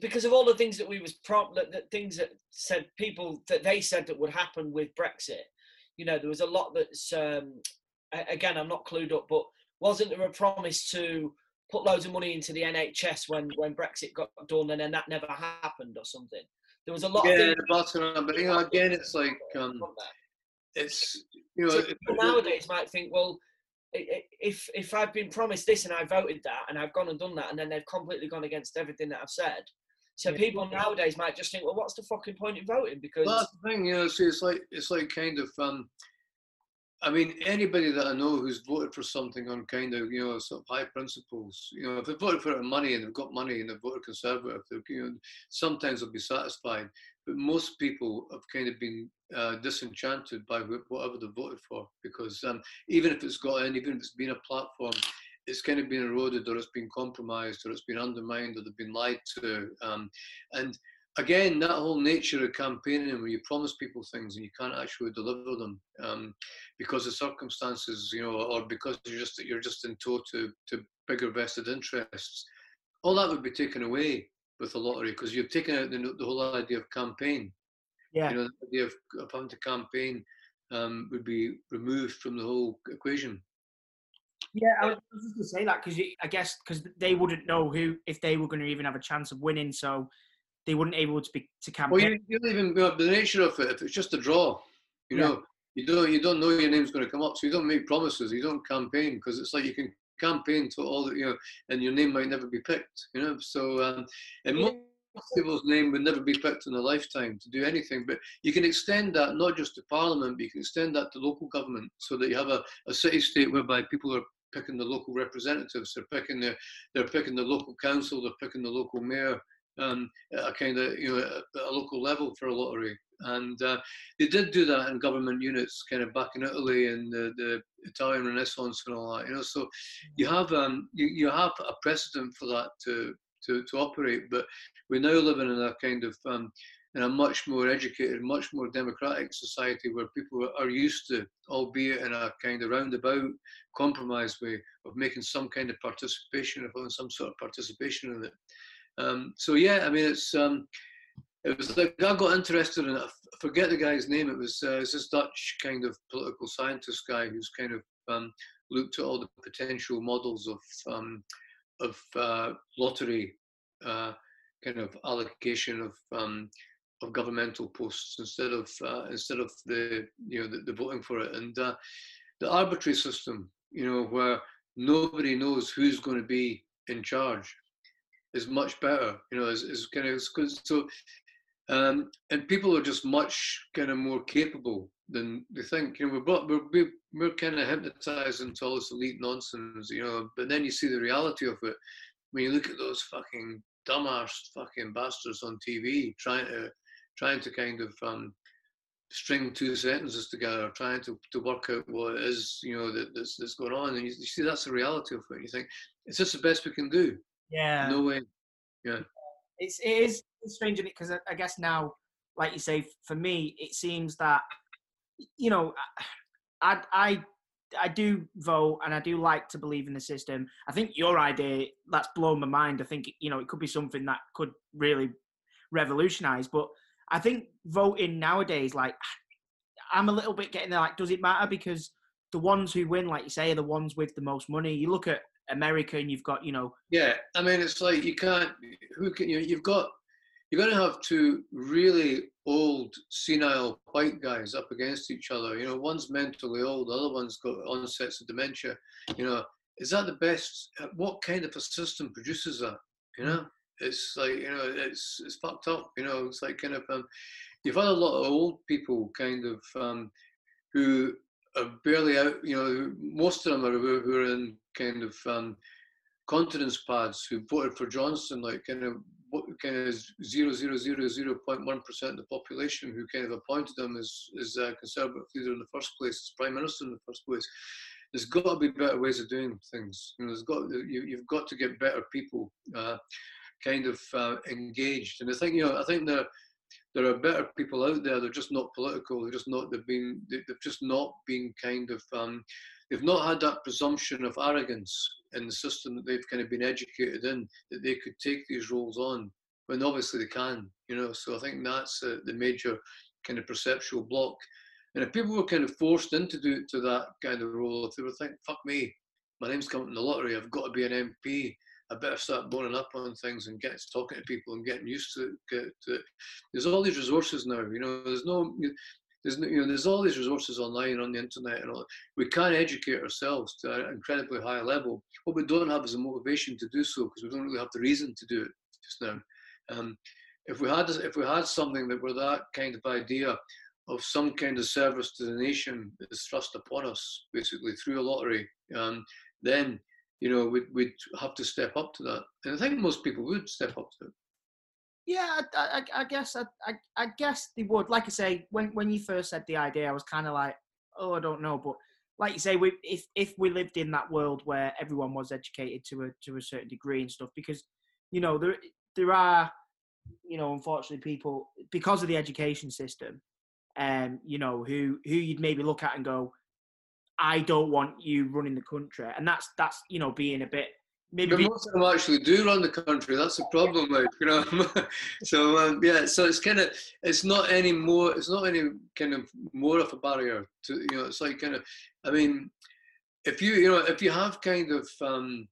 because of all the things that we was prompt that, that things that said people that they said that would happen with Brexit. You know, there was a lot that's um, again I'm not clued up, but wasn't there a promise to put loads of money into the NHS when when Brexit got done and then that never happened or something? There was a lot. Yeah, of Barcelona, but you know, again, it's like um, it's you know nowadays might think, well, if if I've been promised this and I voted that and I've gone and done that and then they've completely gone against everything that I've said. So yeah. people nowadays might just think, well, what's the fucking point in voting? Because well, that's the thing, you know. See, it's like it's like kind of. um I mean, anybody that I know who's voted for something on kind of, you know, sort of high principles, you know, if they voted for money and they've got money and they've voted conservative, you know, sometimes they'll be satisfied. But most people have kind of been uh, disenchanted by whatever they voted for because um, even if it's got in, even if it's been a platform, it's kind of been eroded or it's been compromised or it's been undermined or they've been lied to. Um, and again, that whole nature of campaigning where you promise people things and you can't actually deliver them um, because of circumstances, you know, or because you're just you're just in tow to, to bigger vested interests, all that would be taken away with the lottery because you've taken out the, the whole idea of campaign. Yeah. You know, the idea of, of having to campaign um, would be removed from the whole equation. Yeah, I was just going to say that because I guess because they wouldn't know who if they were going to even have a chance of winning, so they wouldn't able to be to campaign. Well, you, you don't even know the nature of it. If it's just a draw, you yeah. know, you don't you don't know your name's going to come up, so you don't make promises. You don't campaign because it's like you can campaign to all the, you know, and your name might never be picked, you know. So, um, and most people's name would never be picked in a lifetime to do anything. But you can extend that not just to Parliament, but you can extend that to local government, so that you have a, a city state whereby people are picking the local representatives, they're picking the, they're picking the local council, they're picking the local mayor, um, a kind of you know a, a, local level for a lottery. And uh, they did do that in government units, kind of back in Italy and the, the Italian Renaissance and all that. You know, so you have um, you, you have a precedent for that to, to to operate. But we're now living in a kind of um, in a much more educated, much more democratic society where people are used to, albeit in a kind of roundabout, compromise way of making some kind of participation, of some sort of participation in it. Um, so yeah, I mean, it's um, it was like I got interested in. I forget the guy's name. It was uh, this Dutch kind of political scientist guy who's kind of um, looked at all the potential models of um, of uh, lottery uh, kind of allocation of um, of governmental posts instead of uh, instead of the you know the, the voting for it and uh, the arbitrary system you know where nobody knows who's going to be in charge is much better you know is, is kind of so um, and people are just much kind of more capable than they think. You know, we're we're we're kind of hypnotized into all this elite nonsense. You know, but then you see the reality of it when you look at those fucking dumbass fucking bastards on TV trying to trying to kind of um, string two sentences together, trying to, to work out what it is, you know, that, that's, that's going on. And you, you see that's the reality of it. You think, is this the best we can do? Yeah. No way. Yeah. It's, it is strange in it because I, I guess now, like you say, for me, it seems that, you know, I, I, I do vote and I do like to believe in the system. I think your idea that's blown my mind. I think you know it could be something that could really revolutionize. But I think voting nowadays, like I'm a little bit getting there. Like, does it matter? Because the ones who win, like you say, are the ones with the most money. You look at America, and you've got, you know. Yeah, I mean, it's like you can't. Who can you? You've got. You're going to have two really old, senile white guys up against each other. You know, one's mentally old, the other one's got onsets of dementia. You know, is that the best? What kind of a system produces that? You know, it's like you know, it's it's fucked up. You know, it's like kind of um, you've had a lot of old people kind of um, who are barely out. You know, most of them are who are in kind of um, confidence pads who voted for Johnson, like kind of kind of zero zero zero zero point one percent of the population who kind of appointed him as as a conservative leader in the first place, as prime minister in the first place. There's got to be better ways of doing things. You know, there's got you, you've got to get better people. Uh, kind of uh, engaged. And I think you know, I think there there are better people out there. They're just not political. They're just not. They've been. They've just not been kind of. Um, they've not had that presumption of arrogance in the system that they've kind of been educated in that they could take these roles on when obviously they can. You know. So I think that's uh, the major kind of perceptual block. And if people were kind of forced into do, to that kind of role, if they were thinking, "Fuck me, my name's coming in the lottery. I've got to be an MP. I better start boning up on things and get talking to people and getting used to, to it. There's all these resources now. You know, there's no, there's no, you know, there's all these resources online on the internet and all. We can educate ourselves to an incredibly high level. What we don't have is a motivation to do so because we don't really have the reason to do it just now. Um, if we had if we had something that were that kind of idea of some kind of service to the nation is thrust upon us, basically through a lottery, um, then you know we'd, we'd have to step up to that. And I think most people would step up to it. Yeah, I, I, I guess I, I, I, guess they would. Like I say, when when you first said the idea, I was kind of like, oh, I don't know. But like you say, we if if we lived in that world where everyone was educated to a to a certain degree and stuff, because you know there there are you know unfortunately people because of the education system, um, you know who who you'd maybe look at and go, I don't want you running the country, and that's that's you know being a bit maybe. But most of them actually do run the country. That's the problem, like you know. so um, yeah, so it's kind of it's not any more. It's not any kind of more of a barrier to you know. It's like kind of, I mean, if you you know if you have kind of um,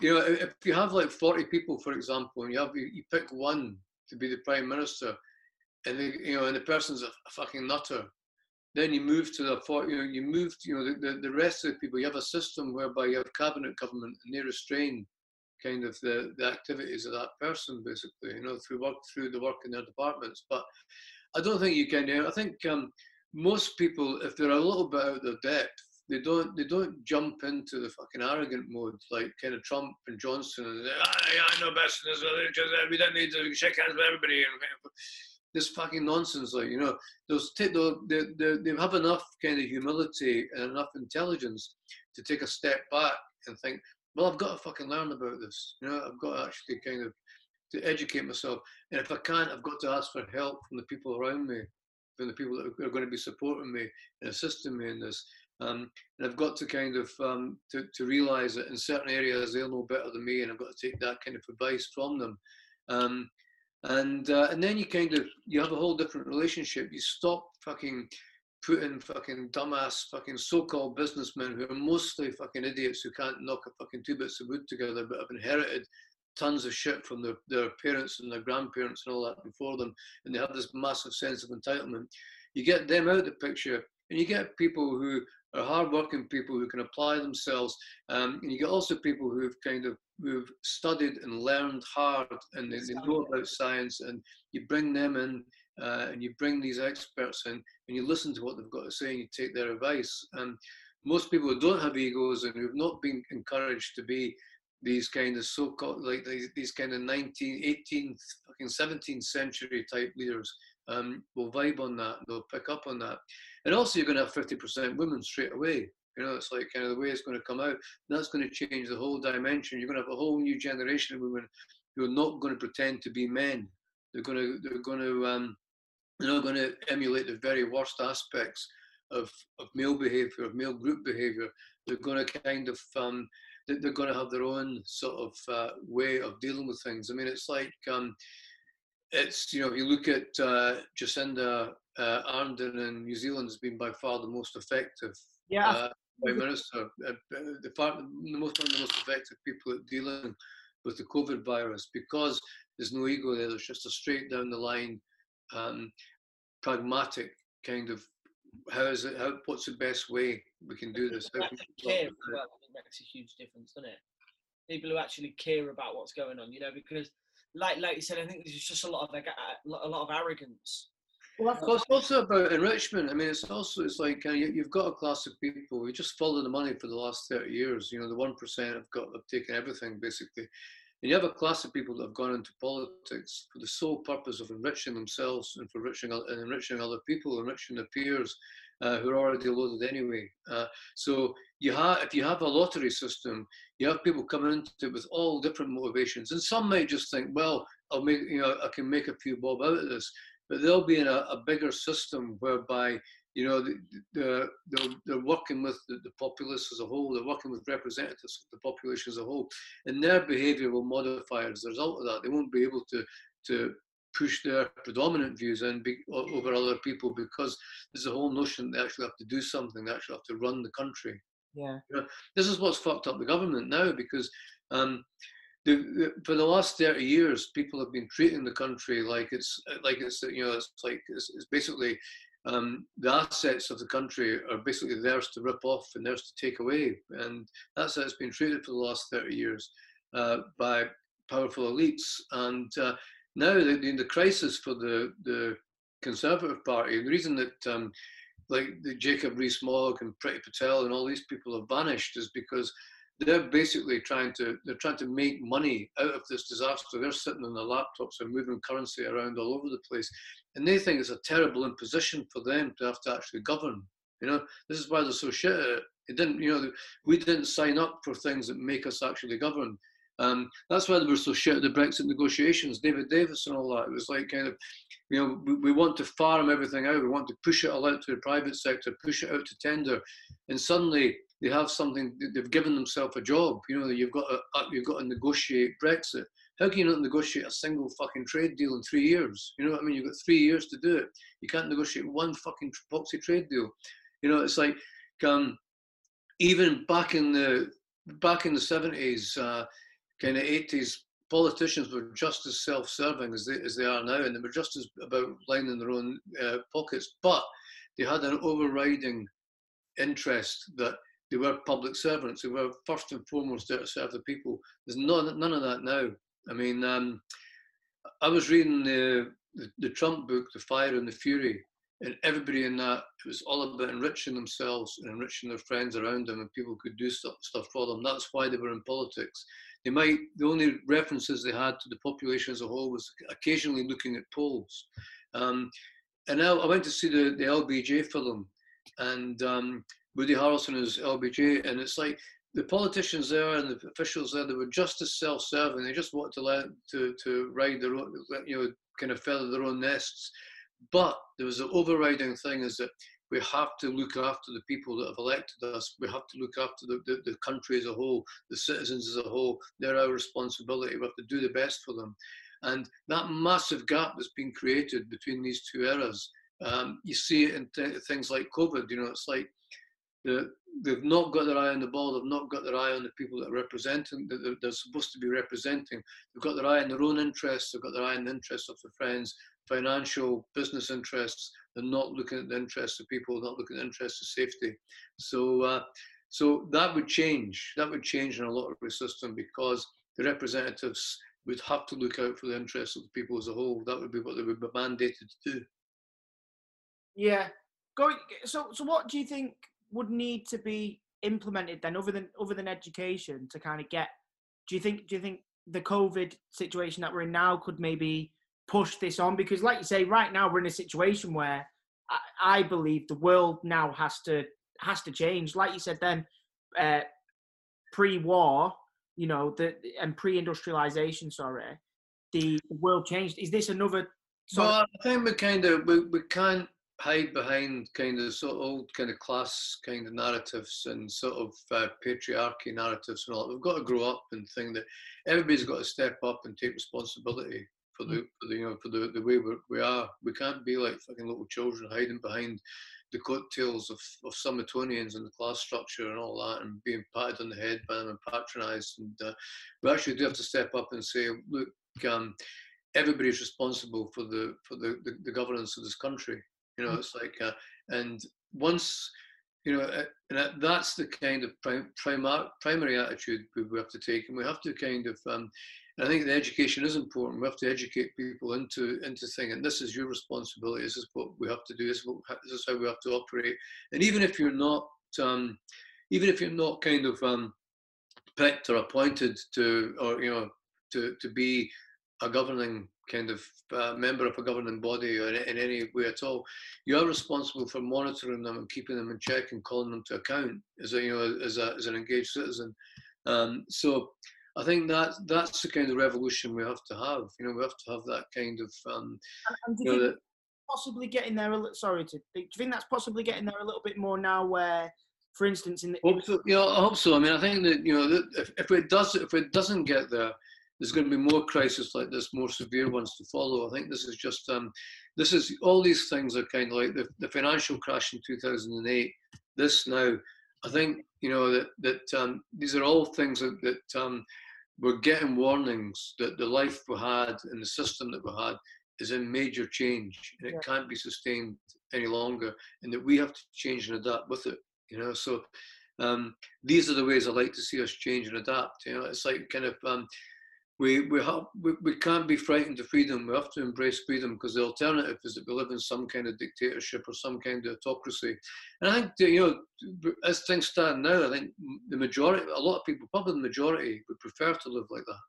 you know if you have like forty people, for example, and you have you, you pick one to be the prime minister, and the, you know and the person's a, a fucking nutter then you move to the you know you move to, you know the, the, rest of the people. You have a system whereby you have cabinet government and they restrain kind of the, the activities of that person basically. You know through work through the work in their departments. But I don't think you can. You know, I think um, most people, if they're a little bit out of their depth, they don't they don't jump into the fucking arrogant mode like kind of Trump and Johnson and ah, yeah, I know best in this. We don't need to shake hands with everybody this fucking nonsense. Like, you know, those t- they, they, they have enough kind of humility and enough intelligence to take a step back and think, well, I've got to fucking learn about this. You know, I've got to actually kind of to educate myself. And if I can't, I've got to ask for help from the people around me, from the people that are going to be supporting me and assisting me in this. Um, and I've got to kind of um, to, to realize that in certain areas they'll know better than me, and I've got to take that kind of advice from them. Um, and uh, and then you kind of you have a whole different relationship. You stop fucking putting fucking dumbass fucking so-called businessmen who are mostly fucking idiots who can't knock a fucking two bits of wood together but have inherited tons of shit from their, their parents and their grandparents and all that before them and they have this massive sense of entitlement you get them out of the picture and you get people who are hardworking people who can apply themselves um, and you get also people who've kind of who've studied and learned hard and they, they know about science and you bring them in uh, and you bring these experts in and you listen to what they've got to say and you take their advice. And most people who don't have egos and who've not been encouraged to be these kind of so-called like these, these kind of 19 18th fucking 17th century type leaders um, will vibe on that they'll pick up on that and also you're going to have 50% women straight away you know, it's like kind of the way it's going to come out. That's going to change the whole dimension. You're going to have a whole new generation of women who are not going to pretend to be men. They're going to they're going to um, they're not going to emulate the very worst aspects of, of male behavior, of male group behavior. They're going to kind of um, they're going to have their own sort of uh, way of dealing with things. I mean, it's like um, it's you know if you look at uh, Jacinda uh, Ardern in New Zealand has been by far the most effective yeah. Uh, Prime Minister, uh, the, part, the most one of the most effective people at dealing with the COVID virus because there's no ego there. There's just a straight down the line, um, pragmatic kind of how is it? How what's the best way we can do this? How care well, it makes a huge difference, doesn't it? People who actually care about what's going on, you know, because like like you said, I think there's just a lot of like a lot of arrogance well, of course, also about enrichment. I mean, it's also it's like uh, you, have got a class of people who just follow the money for the last thirty years. You know, the one percent have got have taken everything basically, and you have a class of people that have gone into politics for the sole purpose of enriching themselves and for enriching and enriching other people, enriching their peers, uh, who are already loaded anyway. Uh, so you have, if you have a lottery system, you have people coming into it with all different motivations, and some might just think, well, I'll make, you know, I can make a few bob out of this, but they'll be in a, a bigger system whereby you know, the, the, they're, they're working with the, the populace as a whole, they're working with representatives of the population as a whole, and their behaviour will modify as a result of that. They won't be able to, to push their predominant views in be, over other people because there's a whole notion they actually have to do something, they actually have to run the country. Yeah. You know, this is what's fucked up the government now because um, the, the, for the last 30 years, people have been treating the country like it's like it's you know it's like it's, it's basically um, the assets of the country are basically theirs to rip off and theirs to take away. And that's how it's been treated for the last 30 years uh, by powerful elites. And uh, now the, the crisis for the, the Conservative Party, the reason that um, like the Jacob Rees-Mogg and Priti Patel and all these people have vanished is because they're basically trying to they're trying to make money out of this disaster. They're sitting on their laptops and moving currency around all over the place, and they think it's a terrible imposition for them to have to actually govern. You know, this is why they're so shit at it. It didn't, you know, we didn't sign up for things that make us actually govern. Um, that's why they were so shit at the Brexit negotiations, David Davis and all that. It was like kind of, you know, we, we, want to farm everything out. We want to push it all out to the private sector, push it out to tender, and suddenly they have something. They've given themselves a job. You know, you've got to, you've got to negotiate Brexit. How can you not negotiate a single fucking trade deal in three years? You know what I mean? You've got three years to do it. You can't negotiate one fucking proxy trade deal. You know, it's like um, even back in the back in the seventies, uh, kind of eighties, politicians were just as self-serving as they as they are now, and they were just as about lining their own uh, pockets. But they had an overriding interest that they were public servants. They were first and foremost there to serve the people. There's none, none of that now. I mean, um, I was reading the, the, the Trump book, The Fire and the Fury, and everybody in that it was all about enriching themselves and enriching their friends around them, and people could do stuff, stuff for them. That's why they were in politics. They might the only references they had to the population as a whole was occasionally looking at polls. Um, and now I went to see the, the LBJ film, and um, Woody Harrelson is LBJ, and it's like the politicians there and the officials there, they were just as self-serving. They just wanted to let to to ride their own, you know, kind of feather their own nests. But there was an overriding thing is that we have to look after the people that have elected us. We have to look after the, the, the country as a whole, the citizens as a whole. They're our responsibility. We have to do the best for them. And that massive gap that's been created between these two eras, um, you see it in th- things like COVID. You know, it's like the, they've not got their eye on the ball. They've not got their eye on the people that are representing that they're, they're, supposed to be representing. They've got their eye on their own interests. They've got their eye on the interests of their friends, financial, business interests. They're not looking at the interests of people. Not looking at the interests of safety. So, uh, so that would change. That would change in a lot of the system because the representatives would have to look out for the interests of the people as a whole. That would be what they would be mandated to do. Yeah. Going. So, so what do you think would need to be implemented then, other than other than education, to kind of get? Do you think? Do you think the COVID situation that we're in now could maybe push this on? Because, like you say, right now we're in a situation where I, I believe the world now has to has to change. Like you said, then uh, pre-war, you know, the and pre-industrialization. Sorry, the world changed. Is this another? Well, I think we kind of we, we can't hide behind kind of sort of old kind of class kind of narratives and sort of uh, patriarchy narratives and all. We've got to grow up and think that everybody's got to step up and take responsibility for the, for the you know for the, the way we're, we are. We can't be like fucking little children hiding behind the coattails of, of some Etonians and the class structure and all that and being patted on the head by them and patronised. And uh, we actually do have to step up and say, look, um, everybody's responsible for the for the, the, the governance of this country you know, it's like, uh, and once, you know, uh, and that's the kind of prim- primar- primary attitude we have to take, and we have to kind of. Um, I think the education is important. We have to educate people into into thinking this is your responsibility. This is what we have to do. This is, what, this is how we have to operate. And even if you're not, um, even if you're not kind of um, picked or appointed to, or you know, to to be a governing kind of uh, member of a governing body or in, in, any way at all, you are responsible for monitoring them and keeping them in check and calling them to account as a you know as a as an engaged citizen. Um, so I think that that's the kind of revolution we have to have. You know, we have to have that kind of. Um, and, and do you, know, possibly getting there? A little, sorry, to, do you think that's possibly getting there a little bit more now, where, for instance, in the. Hope so, you know, I hope so. I mean, I think that you know, if, if it does, if it doesn't get there, there's going to be more crises like this, more severe ones to follow. I think this is just, um, this is all these things are kind of like the, the financial crash in 2008. This now, I think you know that that um, these are all things that, that um, we're getting warnings that the life we had and the system that we had is in major change and it yeah. can't be sustained any longer, and that we have to change and adapt with it. You know, so um, these are the ways I like to see us change and adapt. You know, it's like kind of um, we we have we, we can't be frightened of freedom. We have to embrace freedom because the alternative is that we live in some kind of dictatorship or some kind of autocracy. And I think you know, as things stand now, I think the majority, a lot of people, probably the majority, would prefer to live like that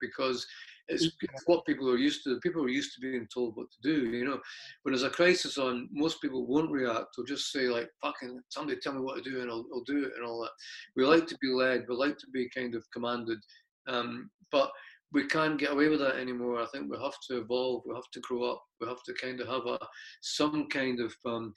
because it's, what people are used to. People are used to being told what to do. You know, when there's a crisis on, most people won't react. They'll just say like, "Fucking somebody tell me what to do, and I'll, I'll do it," and all that. We like to be led. We like to be kind of commanded. Um, but we can't get away with that anymore. I think we have to evolve. We have to grow up. We have to kind of have a some kind of um,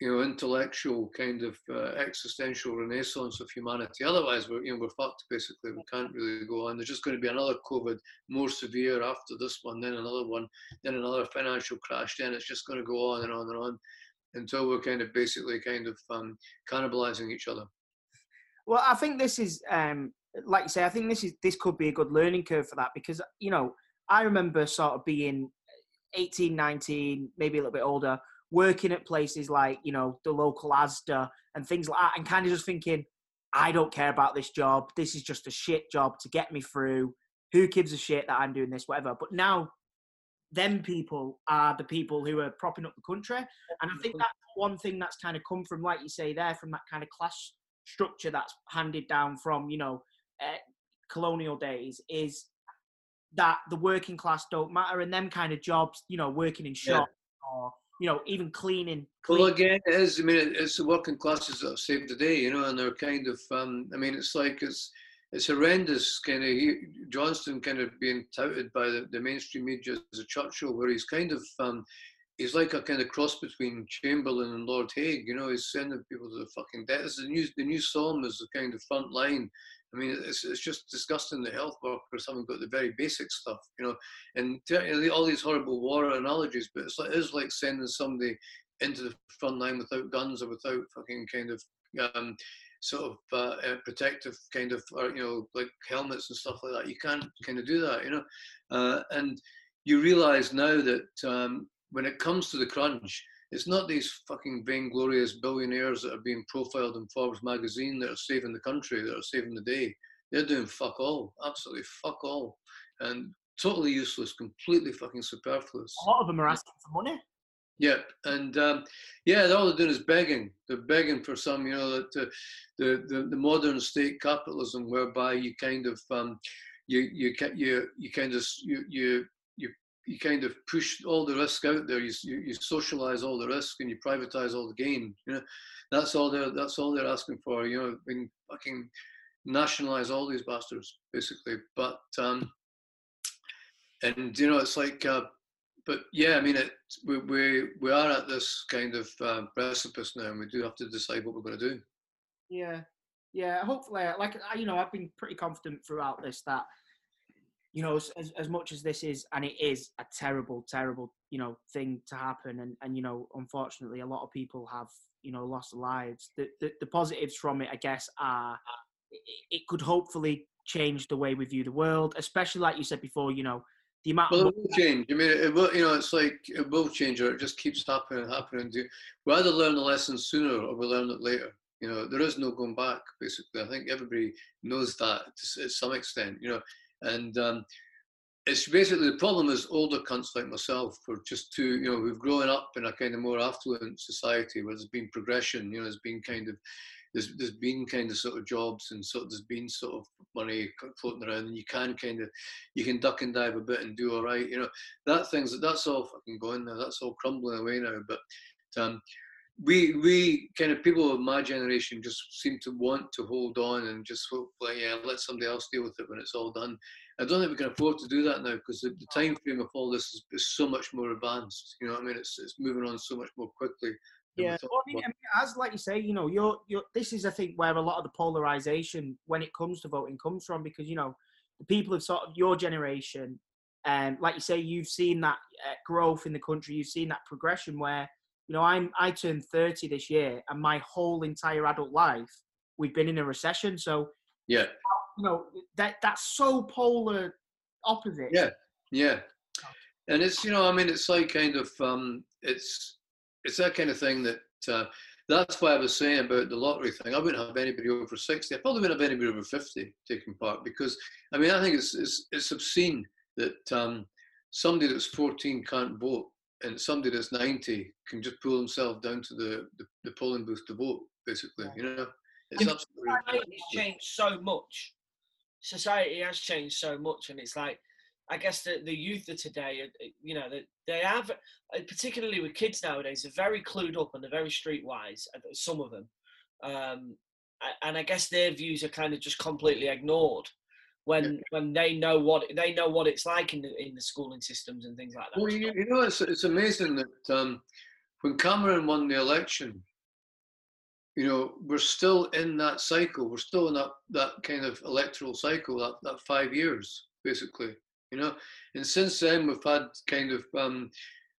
you know intellectual kind of uh, existential renaissance of humanity. Otherwise, we're you know we're fucked basically. We can't really go on. There's just going to be another COVID, more severe after this one, then another one, then another financial crash. Then it's just going to go on and on and on until we're kind of basically kind of um, cannibalizing each other. Well, I think this is um, like you say, I think this is this could be a good learning curve for that because you know I remember sort of being 18, 19, maybe a little bit older, working at places like you know the local ASDA and things like that, and kind of just thinking, I don't care about this job. This is just a shit job to get me through. Who gives a shit that I'm doing this, whatever. But now, them people are the people who are propping up the country, and I think that's one thing that's kind of come from, like you say there, from that kind of class structure that's handed down from you know uh, colonial days is that the working class don't matter and them kind of jobs, you know, working in shops yeah. or you know even cleaning, cleaning. Well, again, it is. I mean, it's the working classes that have saved the day, you know, and they're kind of. Um, I mean, it's like it's it's horrendous. Kind of he, Johnson kind of being touted by the, the mainstream media as a Churchill, where he's kind of. Um, he's like a kind of cross between Chamberlain and Lord Haig. You know, he's sending people to the fucking death. The new the new Somme is the kind of front line I mean, it's, it's just disgusting that health workers haven't got the very basic stuff, you know, and all these horrible war analogies, but it's like, it is like sending somebody into the front line without guns or without fucking kind of um, sort of uh, uh, protective kind of, or, you know, like helmets and stuff like that. You can't kind of do that, you know, uh, and you realize now that um, when it comes to the crunch, it's not these fucking vainglorious billionaires that are being profiled in Forbes magazine that are saving the country, that are saving the day. They're doing fuck all, absolutely fuck all, and totally useless, completely fucking superfluous. A lot of them are asking for money. Yep, and um, yeah, all they're doing is begging. They're begging for some, you know, that uh, the, the the modern state capitalism, whereby you kind of um, you you you you kind of you you you kind of push all the risk out there. You, you, you socialize all the risk and you privatize all the gain. You know, that's all they're that's all they're asking for. You know, being fucking nationalize all these bastards basically. But um, and you know, it's like, uh, but yeah, I mean, it we we we are at this kind of uh, precipice now, and we do have to decide what we're going to do. Yeah, yeah. Hopefully, like you know, I've been pretty confident throughout this that you know, as, as much as this is, and it is a terrible, terrible, you know, thing to happen, and and you know, unfortunately, a lot of people have, you know, lost lives. The the, the positives from it, I guess, are it could hopefully change the way we view the world, especially like you said before, you know, the amount. Well, it will change. I mean, it will. You know, it's like it will change, or it just keeps happening and happening. We either learn the lesson sooner, or we learn it later. You know, there is no going back. Basically, I think everybody knows that to some extent. You know, and um, it's basically the problem is older cunts like myself who are just too, you know, we've grown up in a kind of more affluent society where there's been progression, you know, there's been kind of there's there's been kind of sort of jobs and sort of there's been sort of money floating around, and you can kind of you can duck and dive a bit and do all right. You know that things that's all fucking going now. That's all crumbling away now. But um, we we kind of people of my generation just seem to want to hold on and just hope like yeah let somebody else deal with it when it's all done. I don't think we can afford to do that now because the, the time frame of all this is, is, so much more advanced you know what i mean? It's, it's moving on so much more quickly yeah I, mean, I mean, as like you say you know you're you're this is i think where a lot of the polarization when it comes to voting comes from because you know the people of sort of your generation and um, like you say you've seen that uh, growth in the country you've seen that progression where you know, I'm I turned 30 this year, and my whole entire adult life we've been in a recession. So yeah, you know that that's so polar opposite. Yeah, yeah, and it's you know I mean it's like kind of um it's it's that kind of thing that. Uh, that's why I was saying about the lottery thing. I wouldn't have anybody over 60. I probably wouldn't have anybody over 50 taking part because, I mean, I think it's it's, it's obscene that um, somebody that's 14 can't vote and somebody that's 90 can just pull himself down to the, the, the polling booth to vote, basically, you know? It's absolutely it's changed so much. Society has changed so much, and it's like, I guess the, the youth of today, uh, uh, you know, that they have, uh, particularly with kids nowadays, are very clued up and they're very streetwise, some of them. Um, and I guess their views are kind of just completely ignored when when they know what they know what it's like in the in the schooling systems and things like that. Well, you, you know, it's it's amazing that um, when Cameron won the election, you know, we're still in that cycle. We're still in that that kind of electoral cycle, that that five years basically. You know, and since then we've had kind of um,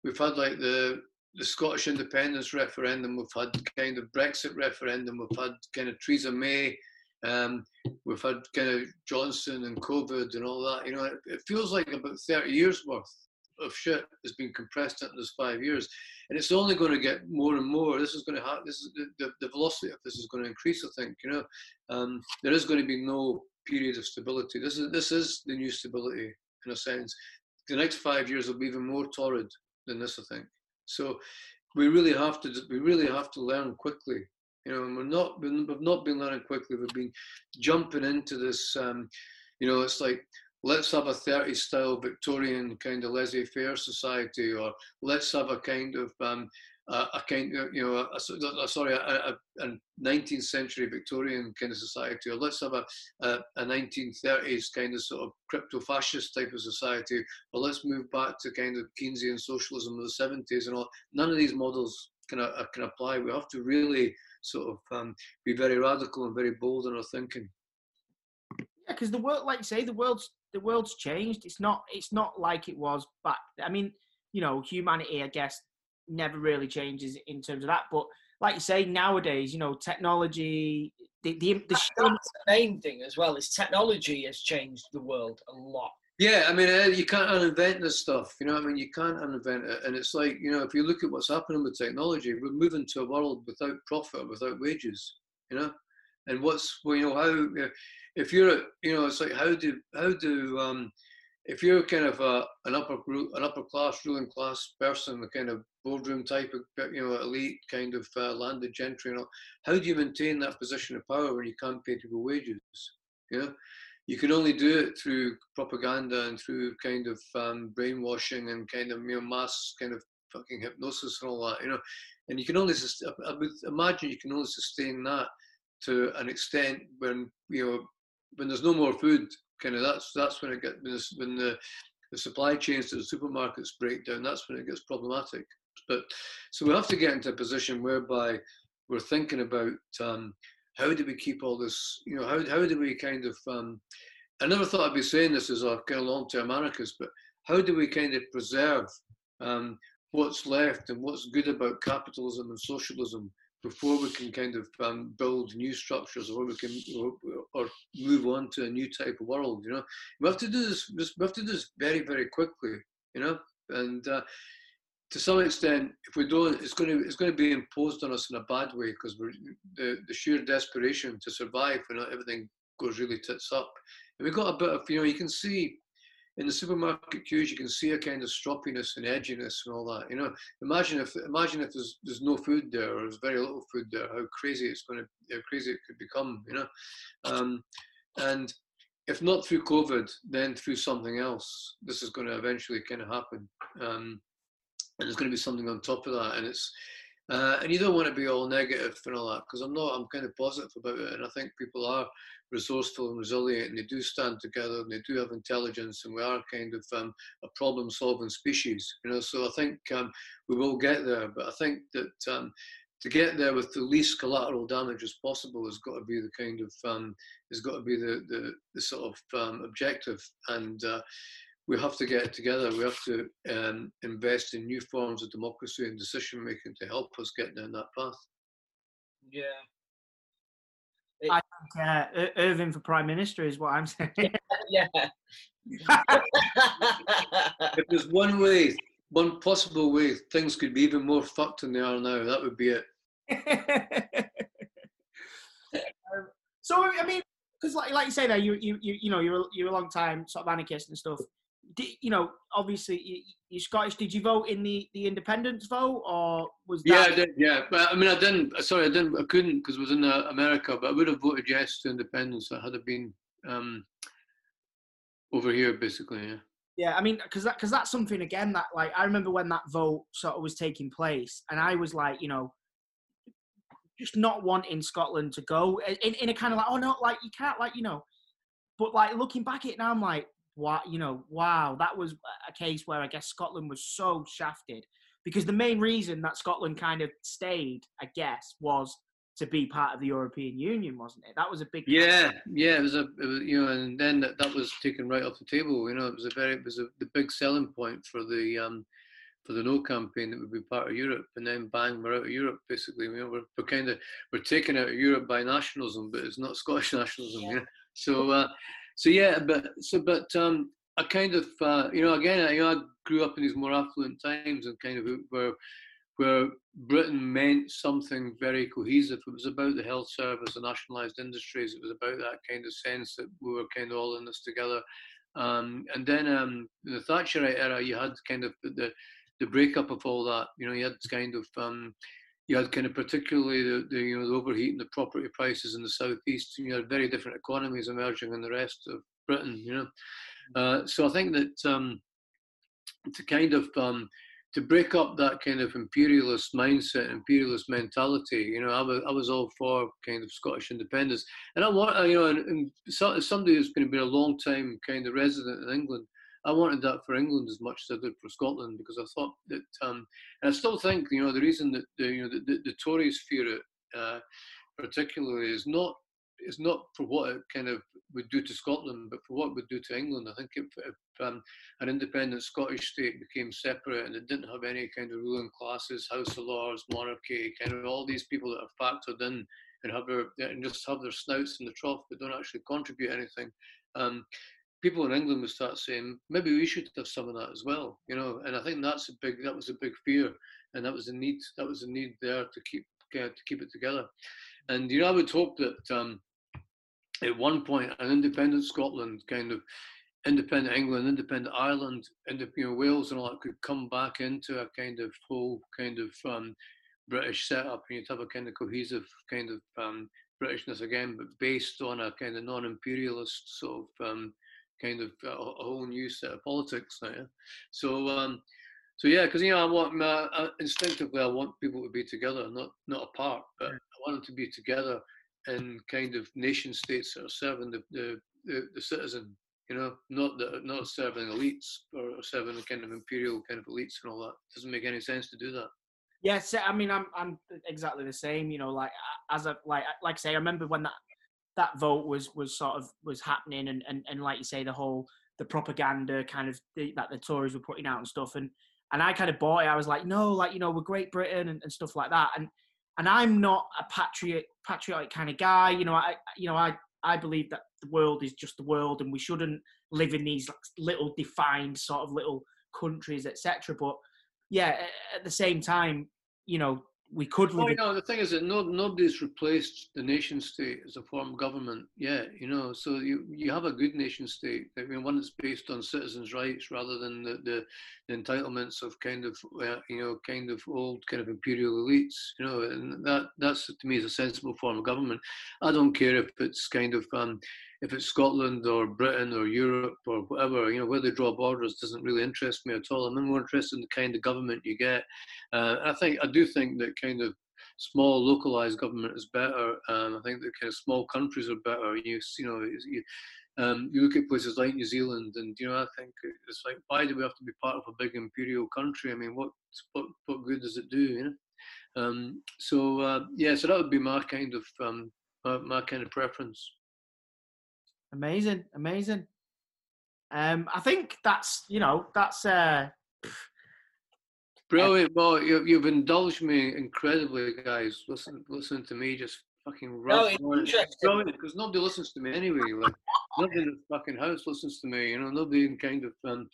we've had like the the Scottish independence referendum, we've had kind of Brexit referendum, we've had kind of Theresa May um, we've had kind of Johnson and COVID and all that. You know, it, it, feels like about 30 years worth of shit has been compressed into this five years, and it's only going to get more and more. This is going to happen. This is the, the, velocity of this is going to increase. I think. You know, um, there is going to be no period of stability. This is this is the new stability in a sense. The next five years will be even more torrid than this. I think. So we really have to we really have to learn quickly you know, and we're not been, we've not been learning quickly. We've been jumping into this. Um, you know, it's like let's have a 30s style Victorian kind of laissez-faire society, or let's have a kind of um, a, a, kind of you know, a, a, sorry, a, 19th century Victorian kind of society, or let's have a, a, 1930s kind of sort of crypto-fascist type of society, or let's move back to kind of Keynesian socialism of the 70s and all. None of these models can can apply. We have to really sort of um, be very radical and very bold in our thinking. Yeah, because the world, like you say, the world's the world's changed. It's not it's not like it was back. I mean, you know, humanity, I guess, never really changes in terms of that. But like you say, nowadays, you know, technology, the the, the, the main thing as well is technology has changed the world a lot. Yeah, I mean, uh, you can't uninvent this stuff. You know, I mean, you can't uninvent it. And it's like, you know, if you look at what's happening with technology, we're moving to a world without profit, without wages. You know, and what's well, you know how if you're you know it's like how do how do um if you're kind of a, an upper group an upper class ruling class person the kind of boardroom type of you know elite kind of uh, landed gentry you know how do you maintain that position of power when you can't pay people wages you know you can only do it through propaganda and through kind of um, brainwashing and kind of you know mass kind of fucking hypnosis and all that, you know. And you can only, I would imagine, you can only sustain that to an extent when you know when there's no more food. Kind of that's that's when it gets when the the supply chains to the supermarkets break down. That's when it gets problematic. But so we have to get into a position whereby we're thinking about um, how do we keep all this, you know, how, how do we kind of, um, I never thought I'd be saying this as a kind of long-term anarchist, but how do we kind of preserve um, what's left and what's good about capitalism and socialism before we can kind of um, build new structures or we can or, or, move on to a new type of world, you know? We have to do this, we have to do this very, very quickly, you know? And uh, to some extent, if we don't, it's going to it's going to be imposed on us in a bad way because the, the sheer desperation to survive when everything goes really tits up. And we've got a bit of you know you can see in the supermarket queues, you can see a kind of stroppiness and edginess and all that. You know, imagine if imagine if there's there's no food there or there's very little food there, how crazy it's going to, how crazy it could become. You know, um, and if not through COVID, then through something else, this is going to eventually kind of happen. Um, and there's going to be something on top of that, and it's uh, and you don't want to be all negative and all that because I'm not. I'm kind of positive about it, and I think people are resourceful and resilient, and they do stand together, and they do have intelligence, and we are kind of um, a problem-solving species, you know. So I think um, we will get there, but I think that um, to get there with the least collateral damage as possible has got to be the kind of um, has got to be the the, the sort of um, objective, and uh, we have to get together. We have to um, invest in new forms of democracy and decision making to help us get down that path. Yeah. I think uh, Irvine for prime minister is what I'm saying. yeah. if there's one way, one possible way, things could be even more fucked than they are now. That would be it. so I mean, because like like you say there, you you you you know you're you're a long time sort of anarchist and stuff did, you know, obviously you, are Scottish. Did you vote in the, the independence vote, or was that? Yeah, I did. Yeah, but I mean, I didn't. Sorry, I didn't. I couldn't because it was in uh, America. But I would have voted yes to independence. That had it been um, over here, basically. Yeah. Yeah, I mean, because that because that's something again that like I remember when that vote sort of was taking place, and I was like, you know, just not wanting Scotland to go in, in a kind of like, oh no, like you can't, like you know, but like looking back at it now, I'm like, what you know, wow, that was a case where I guess Scotland was so shafted because the main reason that Scotland kind of stayed, I guess, was to be part of the European Union, wasn't it? That was a big. Yeah, yeah, it was a, it was, you know, and then that, that was taken right off the table. You know, it was a very, it was a, the big selling point for the um, for the No campaign that would be part of Europe, and then bang, we're out of Europe. Basically, you know, we're, we're kind of we're taken out of Europe by nationalism, but it's not Scottish nationalism. Yeah. You know? So. Uh, so yeah, but so but um, I kind of uh, you know again I, you know, I grew up in these more affluent times and kind of where where Britain meant something very cohesive. It was about the health service, the nationalised industries. It was about that kind of sense that we were kind of all in this together. Um, and then um, the Thatcherite era, you had kind of the the breakup of all that. You know, you had kind of um, you had kind of particularly the, the you know the overheating the property prices in the southeast. You had very different economies emerging in the rest of Britain. You know, uh, so I think that um, to kind of um, to break up that kind of imperialist mindset, imperialist mentality, you know, I was I was all for kind of Scottish independence, and I want you know, and, and so, somebody who's been a long time kind of resident in England, I wanted that for England as much as I did for Scotland because I thought that, um, and I still think you know the reason that the, you know the, the, the Tories fear it uh, particularly is not is not for what it kind of would do to Scotland, but for what it would do to England. I think if, if um, an independent Scottish state became separate and it didn't have any kind of ruling classes, House of Lords, monarchy, kind of all these people that are factored in and have their and just have their snouts in the trough but don't actually contribute anything. Um, people in England would start saying maybe we should have some of that as well, you know. And I think that's a big that was a big fear, and that was a need that was a need there to keep uh, to keep it together. And you know, I would hope that um, at one point an independent Scotland, kind of independent England, independent Ireland, and you know Wales and all that could come back into a kind of full kind of um, British setup, and you'd have a kind of cohesive kind of um, Britishness again, but based on a kind of non-imperialist sort of um, kind of a, a whole new set of politics now. Yeah? So, um, so yeah, because you know, I want my, uh, instinctively I want people to be together, not not apart, but I want them to be together in kind of nation states that are serving the the, the, the citizen. You know, not the, not serving elites or serving the kind of imperial kind of elites and all that. It doesn't make any sense to do that. Yes, I mean I'm I'm exactly the same. You know, like as a like like I say, I remember when that that vote was was sort of was happening and, and, and like you say the whole the propaganda kind of the, that the Tories were putting out and stuff and and I kind of bought it. I was like, no, like you know, we're Great Britain and, and stuff like that. And and I'm not a patriot patriotic kind of guy. You know, I you know I I believe that the world is just the world and we shouldn't live in these like little defined sort of little countries, etc. But yeah, at the same time, you know, we could. Well, you know, the thing is that no, nobody's replaced the nation state as a form of government yet. You know, so you you have a good nation state. I mean, one that's based on citizens' rights rather than the, the, the entitlements of kind of uh, you know kind of old kind of imperial elites. You know, and that that's to me is a sensible form of government. I don't care if it's kind of um, if it's Scotland or Britain or Europe or whatever, you know, where they draw borders doesn't really interest me at all. I'm more interested in the kind of government you get. Uh, I think I do think that kind of small localized government is better. Um, I think that kind of small countries are better. You you know you, um, you look at places like New Zealand, and you know I think it's like why do we have to be part of a big imperial country? I mean, what what what good does it do? You know. Um, so uh, yeah, so that would be my kind of um, my, my kind of preference. Amazing, amazing. Um, I think that's you know that's uh, Brilliant. Well, you, you've indulged me incredibly, guys. Listen, listen to me just fucking No, it's brilliant because nobody listens to me anyway. Like nobody in the fucking house listens to me. You know, nobody in kind of um,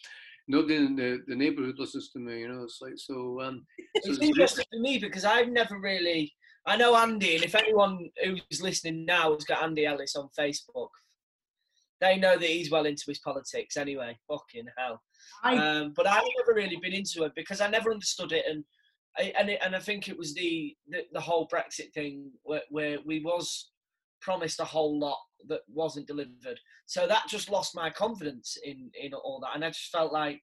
nobody in the, the neighborhood listens to me. You know, it's like so. Um, so It's interesting for me because I've never really. I know Andy, and if anyone who's listening now has got Andy Ellis on Facebook, they know that he's well into his politics anyway. Fucking hell. I, Um, but I've never really been into it because I never understood it, and I, and it, and I think it was the the, the whole Brexit thing where, where we was promised a whole lot that wasn't delivered. So that just lost my confidence in in all that, and I just felt like,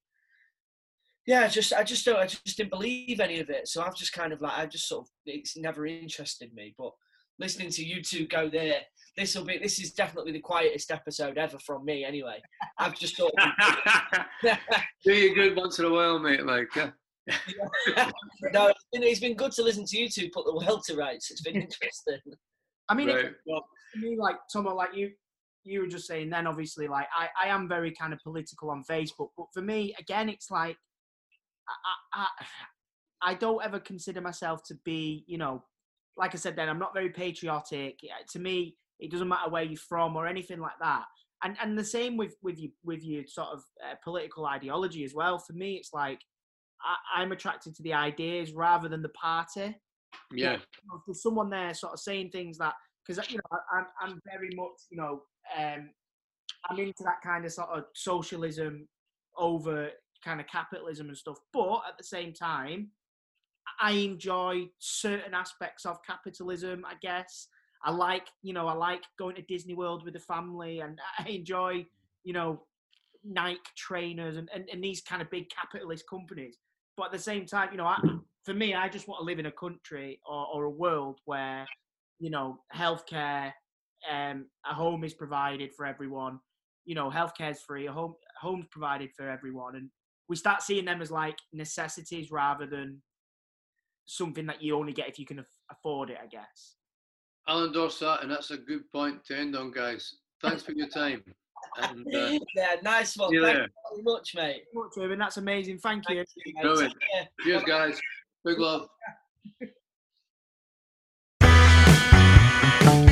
yeah, just I just don't I just didn't believe any of it. So I've just kind of like I just sort of it's never interested me, but. Listening to you two go there, this will be. This is definitely the quietest episode ever from me. Anyway, I've just thought. do you good once in a while, mate. Like, yeah. no, it's been, it's been good to listen to you two put the world to rights. It's been interesting. I mean, right. it, Well, to me, like Tomo, like you, you were just saying. Then obviously, like I, I am very kind of political on Facebook, but for me, again, it's like I, I, I don't ever consider myself to be, you know, like I said, then I'm not very patriotic. Uh, To me, it doesn't matter where you're from or anything like that. And and the same with with you with your sort of uh, political ideology as well. For me, it's like I, I'm attracted to the ideas rather than the party yeah. you know, there's someone there sort of saying things that because you know I'm I'm very much you know um I'm into that kind of sort of socialism over kind of capitalism and stuff, but at the same time, I enjoy certain aspects of capitalism. I guess I like you know I like going to Disney World with the family, and I enjoy you know Nike trainers and, and, and these kind of big capitalist companies. But at the same time, you know, I, for me, I just want to live in a country or, or a world where, you know, healthcare, um, a home is provided for everyone. You know, healthcare is free. A home, home's provided for everyone, and we start seeing them as like necessities rather than something that you only get if you can afford it. I guess. I'll endorse that, and that's a good point to end on, guys. Thanks for your time. And, uh, yeah, nice one. Thank you very much, mate. Much, Ruben. That's amazing. Thank you. Thank you, mate. Brilliant. Cheers, guys. Big love.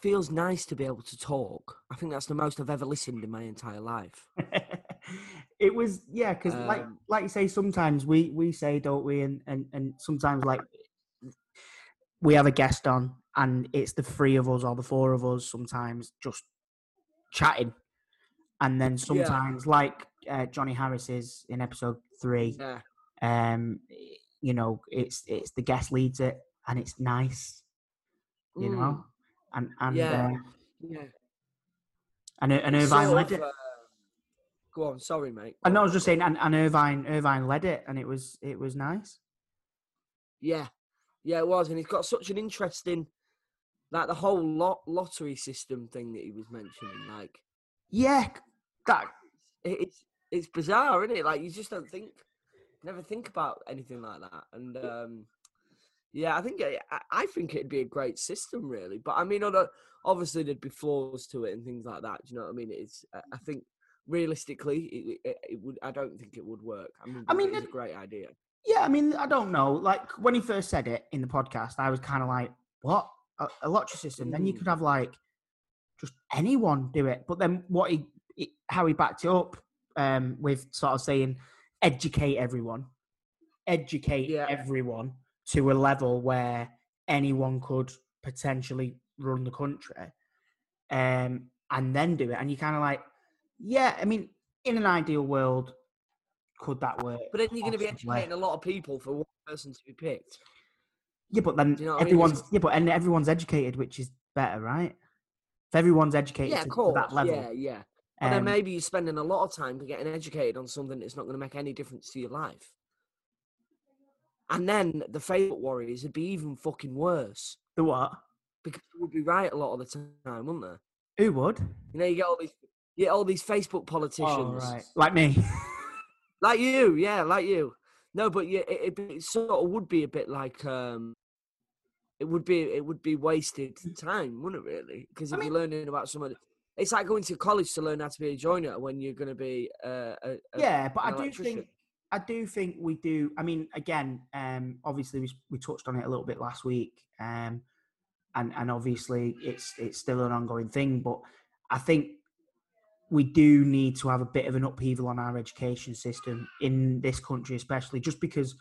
Feels nice to be able to talk. I think that's the most I've ever listened in my entire life. it was yeah, because like Um, like you say, sometimes we we say, don't we, and and and sometimes like we have a guest on, and it's the three of us or the four of us sometimes just chatting, and then sometimes like uh, Johnny Harris is in episode three, Yeah. um, you know, it's it's the guest leads it, and it's nice, you know, Mm. And and Yeah. uh, Yeah. and and Irvine led it. uh, Go on, sorry, mate. And I was just saying, and, and Irvine Irvine led it, and it was it was nice. Yeah, yeah, it was, and he's got such an interesting, like the whole lot lottery system thing that he was mentioning. Like, Yeah, that it's it's bizarre, isn't it? Like you just don't think, never think about anything like that. And um, yeah, I think it, I, I think it'd be a great system, really. But I mean, on a, obviously there'd be flaws to it and things like that. Do you know what I mean? It's I- I think realistically, it, it, it would. I don't think it would work. I mean, I mean, it is a great idea. Yeah, I mean, I don't know. Like when he first said it in the podcast, I was kind of like, "What a, a lottery system?" Then you Mm. could have like just anyone do it. But then what he, he how he backed it up um, with sort of saying, "Educate everyone, educate Yeah. everyone to a level where anyone could potentially run the country," um, and then do it. And you kind of like, yeah, I mean, in an ideal world, could that work? But then you're going to be educating a lot of people for one person to be picked. Yeah, but then you know what I mean? Everyone's yeah, but and everyone's educated, which is better, right? If everyone's educated Yeah, to, to that level, Yeah, yeah. Then um, maybe you're spending a lot of time getting educated on something that's not going to make any difference to your life. And then the Facebook warriors would be even fucking worse the what? because they would be right a lot of the time, wouldn't they? Who would? You know, you get all these, you get all these Facebook politicians, Oh, right, like me. like you, yeah, like you. No, but yeah, it, it, it sort of would be a bit like, um, it would be, it would be wasted time, wouldn't it? Really? Because if you're learning about some of the, it's like going to college to learn how to be a joiner when you're going to be uh, a, a yeah, but I do think I do think we do. I mean, again, um, obviously we we touched on it a little bit last week, um, and and obviously it's it's still an ongoing thing. But I think we do need to have a bit of an upheaval on our education system in this country, especially just because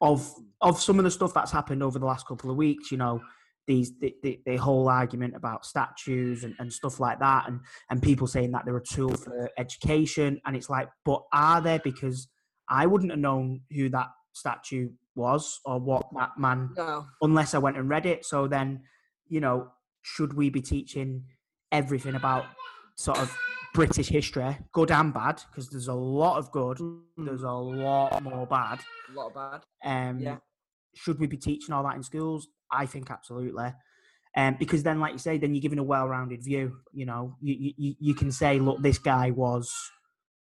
of of some of the stuff that's happened over the last couple of weeks. You know, these the, the, the whole argument about statues and, and stuff like that, and and people saying that they're a tool for education, and it's like, but are they? Because I wouldn't have known who that statue was or what that man No. unless I went and read it. So then, you know, should we be teaching everything about sort of British history, good and bad? Because there's a lot of good, there's a lot more bad. A lot of bad. Um, Yeah. Should we be teaching all that in schools? I think absolutely. Um, because then, like you say, then you're giving a well-rounded view. You know, you you, you- you can say, look, this guy was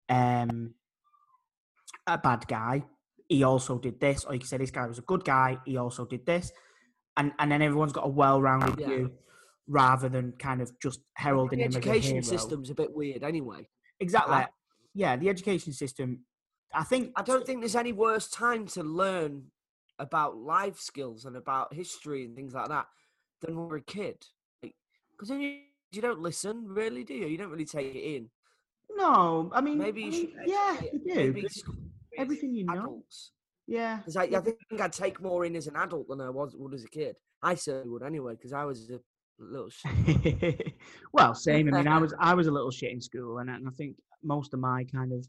um, a bad guy. He also did this, or you can say this guy was a good guy. He also did this, and and then everyone's got a well-rounded Yeah. view rather than kind of just heralding The him as a education system's a bit weird anyway. Exactly. I- yeah, the education system. I think I don't think there's any worse time to learn about life skills and about history and things like that than when we're a kid. Because then you, you don't listen, really, do you? You don't really take it in. No, I mean, Maybe I you mean, should yeah, you do. maybe Everything you know. adults. Yeah. Because I, I think I'd take more in as an adult than I was would as a kid. I certainly would anyway, because I was a little shit. well, same. I mean, I was I was a little shit in school, and, I- and I think most of my kind of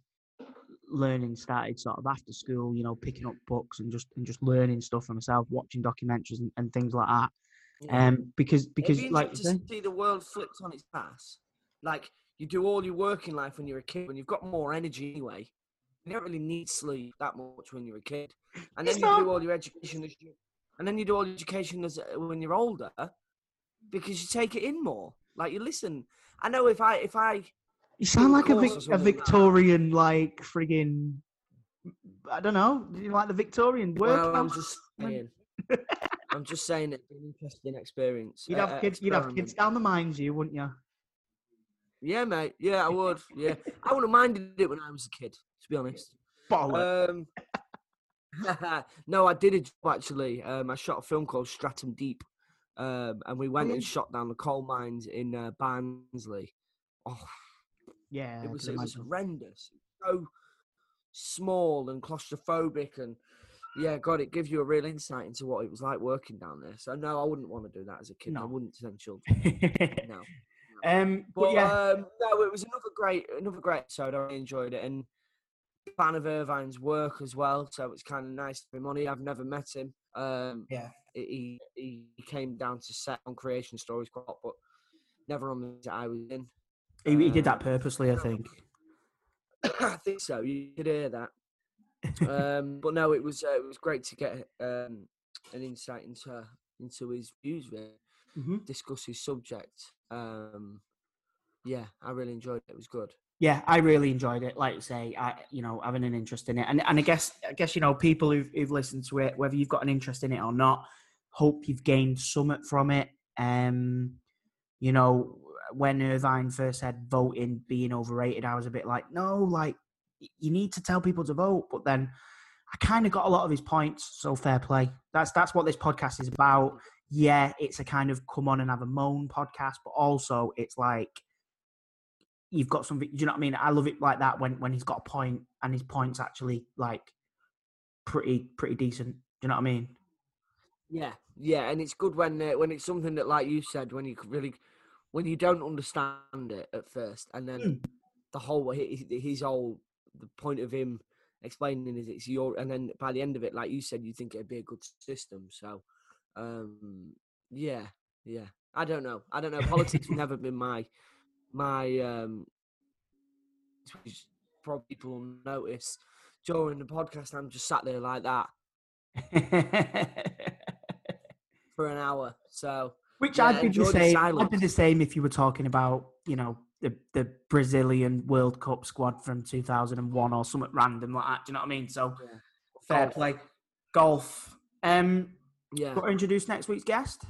learning started sort of after school. You know, picking up books and just and just learning stuff for myself, watching documentaries and, and things like that. Yeah. Um, because because like interesting say, to see the world flipped on its ass. Like you do all your work in life when you're a kid, when you've got more energy anyway. You don't really need sleep that much when you're a kid, and then It's you not- do all your education as you, and then you do all your education as uh, when you're older, because you take it in more. Like you listen. I know if I if I you sound like a, Vic, a something like that. Victorian, like frigging. I don't know, you like the Victorian work. well, I'm just saying. I'm just saying it's an interesting experience. You'd have uh, kids. You'd have kids down the mines, you wouldn't you? Yeah, mate. Yeah, I would. Yeah, I wouldn't have minded it when I was a kid. Be honest. Um, no, I did a job actually. Um, I shot a film called Stratum Deep, um, and we went and shot down the coal mines in uh, Barnsley. Oh, yeah, it was it was horrendous. So small and claustrophobic, and yeah, God, it gives you a real insight into what it was like working down there. So no, I wouldn't want to do that as a kid. I wouldn't send children. no. um, but, But, yeah, um, no, it was another great, another great episode. I really enjoyed it, and fan of Irvine's work as well. So it's kind of nice to be money. I've never met him. Um, yeah. he he came down to set on Creation Stories quite lot, but never on the that I was in. He, he did that Um, purposely, I think. I think so. You could hear that. um, but no, it was uh, it was great to get um, an insight into into his views, really. Mm-hmm. discuss his subject. Um, yeah, I really enjoyed it. It was good. Yeah, I really enjoyed it. Like I say, I you know having an interest in it, and and I guess I guess you know people who've, who've listened to it, whether you've got an interest in it or not, hope you've gained something from it. Um, you know, when Irvine first said voting being overrated, I was a bit like, no, like you need to tell people to vote. But then I kind of got a lot of his points. So fair play. That's that's what this podcast is about. Yeah, it's a kind of come on and have a moan podcast, but also it's like you've got something. Do you know what I mean? I love it like that when when he's got a point and his points actually like pretty pretty decent. Do you know what I mean? Yeah, yeah, and it's good when uh, when it's something that, like you said, when you really when you don't understand it at first, and then Mm. the whole his, his whole the point of him explaining is it's your, and then by the end of it, like you said, you think it'd be a good system. So, um, yeah, yeah. I don't know. I don't know. Politics never been my my um. which Probably people will notice during the podcast. I'm just sat there like that for an hour. So Which yeah, I'd be the same. I'd be the same if you were talking about, you know, the the Brazilian World Cup squad from 2001 or something random like that. Do you know what I mean? So Yeah. fair Golf. play. Golf. Um, Yeah. got to introduce next week's guest.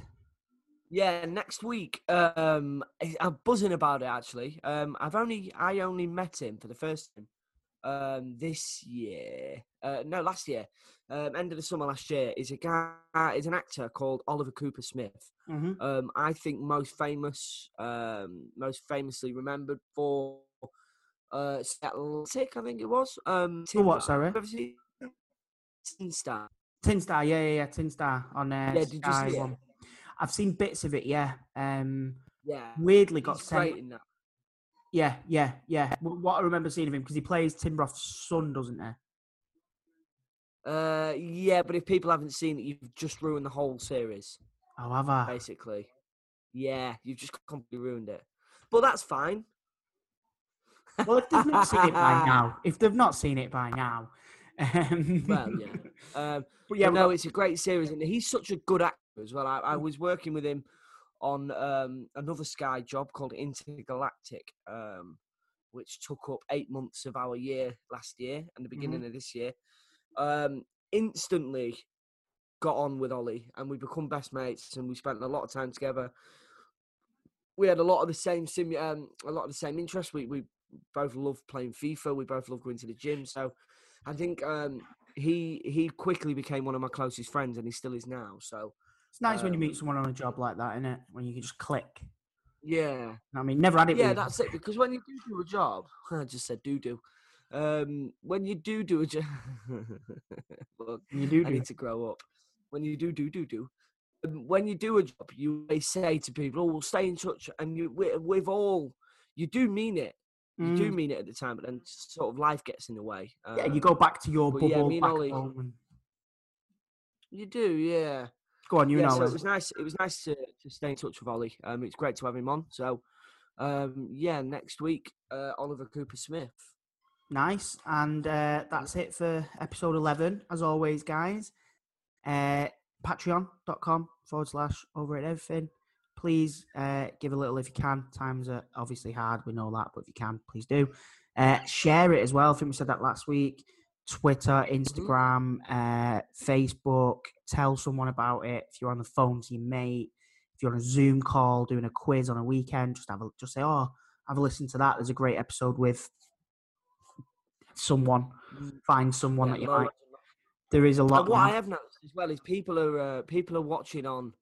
Yeah, next week. Um, I'm buzzing about it actually. Um, I've only I only met him for the first time. Um, this year. Uh, no, last year. Um, end of the summer last year. Is a guy. Is an actor called Oliver Coopersmith. Mm-hmm. Um, I think most famous, um, most famously remembered for uh, Atlantic. I think it was. Um, For what, sorry? Have you seen Tin Star? Tin Star, yeah, yeah, yeah, Tin Star on uh, Yeah, did you Sky? One. I've seen bits of it, yeah. Um, Yeah. weirdly got He's sent. great in that. Yeah, yeah, yeah. What I remember seeing of him because he plays Tim Roth's son, doesn't he? Uh, yeah, but if people haven't seen it, you've just ruined the whole series. Oh, have I? Basically, yeah, you've just completely ruined it. But that's fine. Well, if they've not seen it by now, if they've not seen it by now, um, Well, yeah. Um, But yeah, we no, it's a great series, and he's such a good actor as well. I, I was working with him on um, another Sky job called Intergalactic, um, which took up eight months of our year last year and the beginning of this year. Um, instantly got on with Ollie, and we become best mates, and we spent a lot of time together. We had a lot of the same sim, um, a lot of the same interests. We we both love playing FIFA. We both love going to the gym. So I think um, he he quickly became one of my closest friends, and he still is now. So it's nice when you um, meet someone on a job like that, isn't it? When you can just click. yeah, I mean, never had it. yeah, that's it. Because when you do do a job, I just said do do. Um, when you do do a job, You do I need to grow up. When you do do do do, um, when you do a job, you always say to people, "Oh, we'll stay in touch," and you with, with all, you do mean it. You do Mm. mean it at the time, but then sort of life gets in the way. Yeah, you Um, go back to your bubble yeah, me and back Ollie- home. And... You do, yeah. Go on, you yeah, know. so it. was nice. It was nice to, to stay in touch with Ollie. Um, it's great to have him on. So, um, yeah, next week, uh, Oliver Coopersmith. Nice. And uh, that's it for episode 11. As always, guys, uh, patreon.com forward slash over at everything. Please uh, give a little if you can. Times are obviously hard. We know that. But if you can, please do. Uh, share it as well. I think we said that last week. Twitter, Instagram, uh, Facebook. Tell someone about it. If you're on the phone to your mate, if you're on a Zoom call doing a quiz on a weekend, just have a just say, "Oh, have a listen to that." There's a great episode with someone. Find someone Yeah, that you like. There is a lot. And what I have noticed as well is people are uh, people are watching on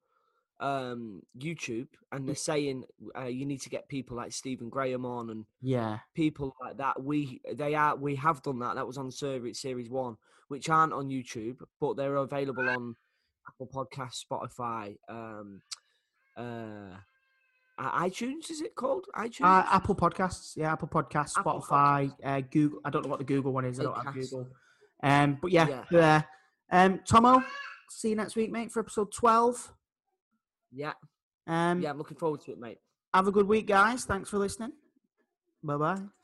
um, YouTube and they're saying uh, you need to get people like Stephen Graham on and Yeah. people like that. We they are we have done that. That was on series series one, which aren't on YouTube, but they're available on Apple Podcasts, Spotify, um, uh, iTunes. Is it called iTunes? Uh, Apple Podcasts, yeah, Apple Podcasts, Apple Spotify, Uh, Google. I don't know what the Google one is. I don't have Google. Um, but yeah, Yeah. there. Um, Tomo, see you next week, mate, for episode twelve. Yeah, Um, yeah. I'm looking forward to it, mate. Have a good week, guys. Thanks for listening. Bye bye.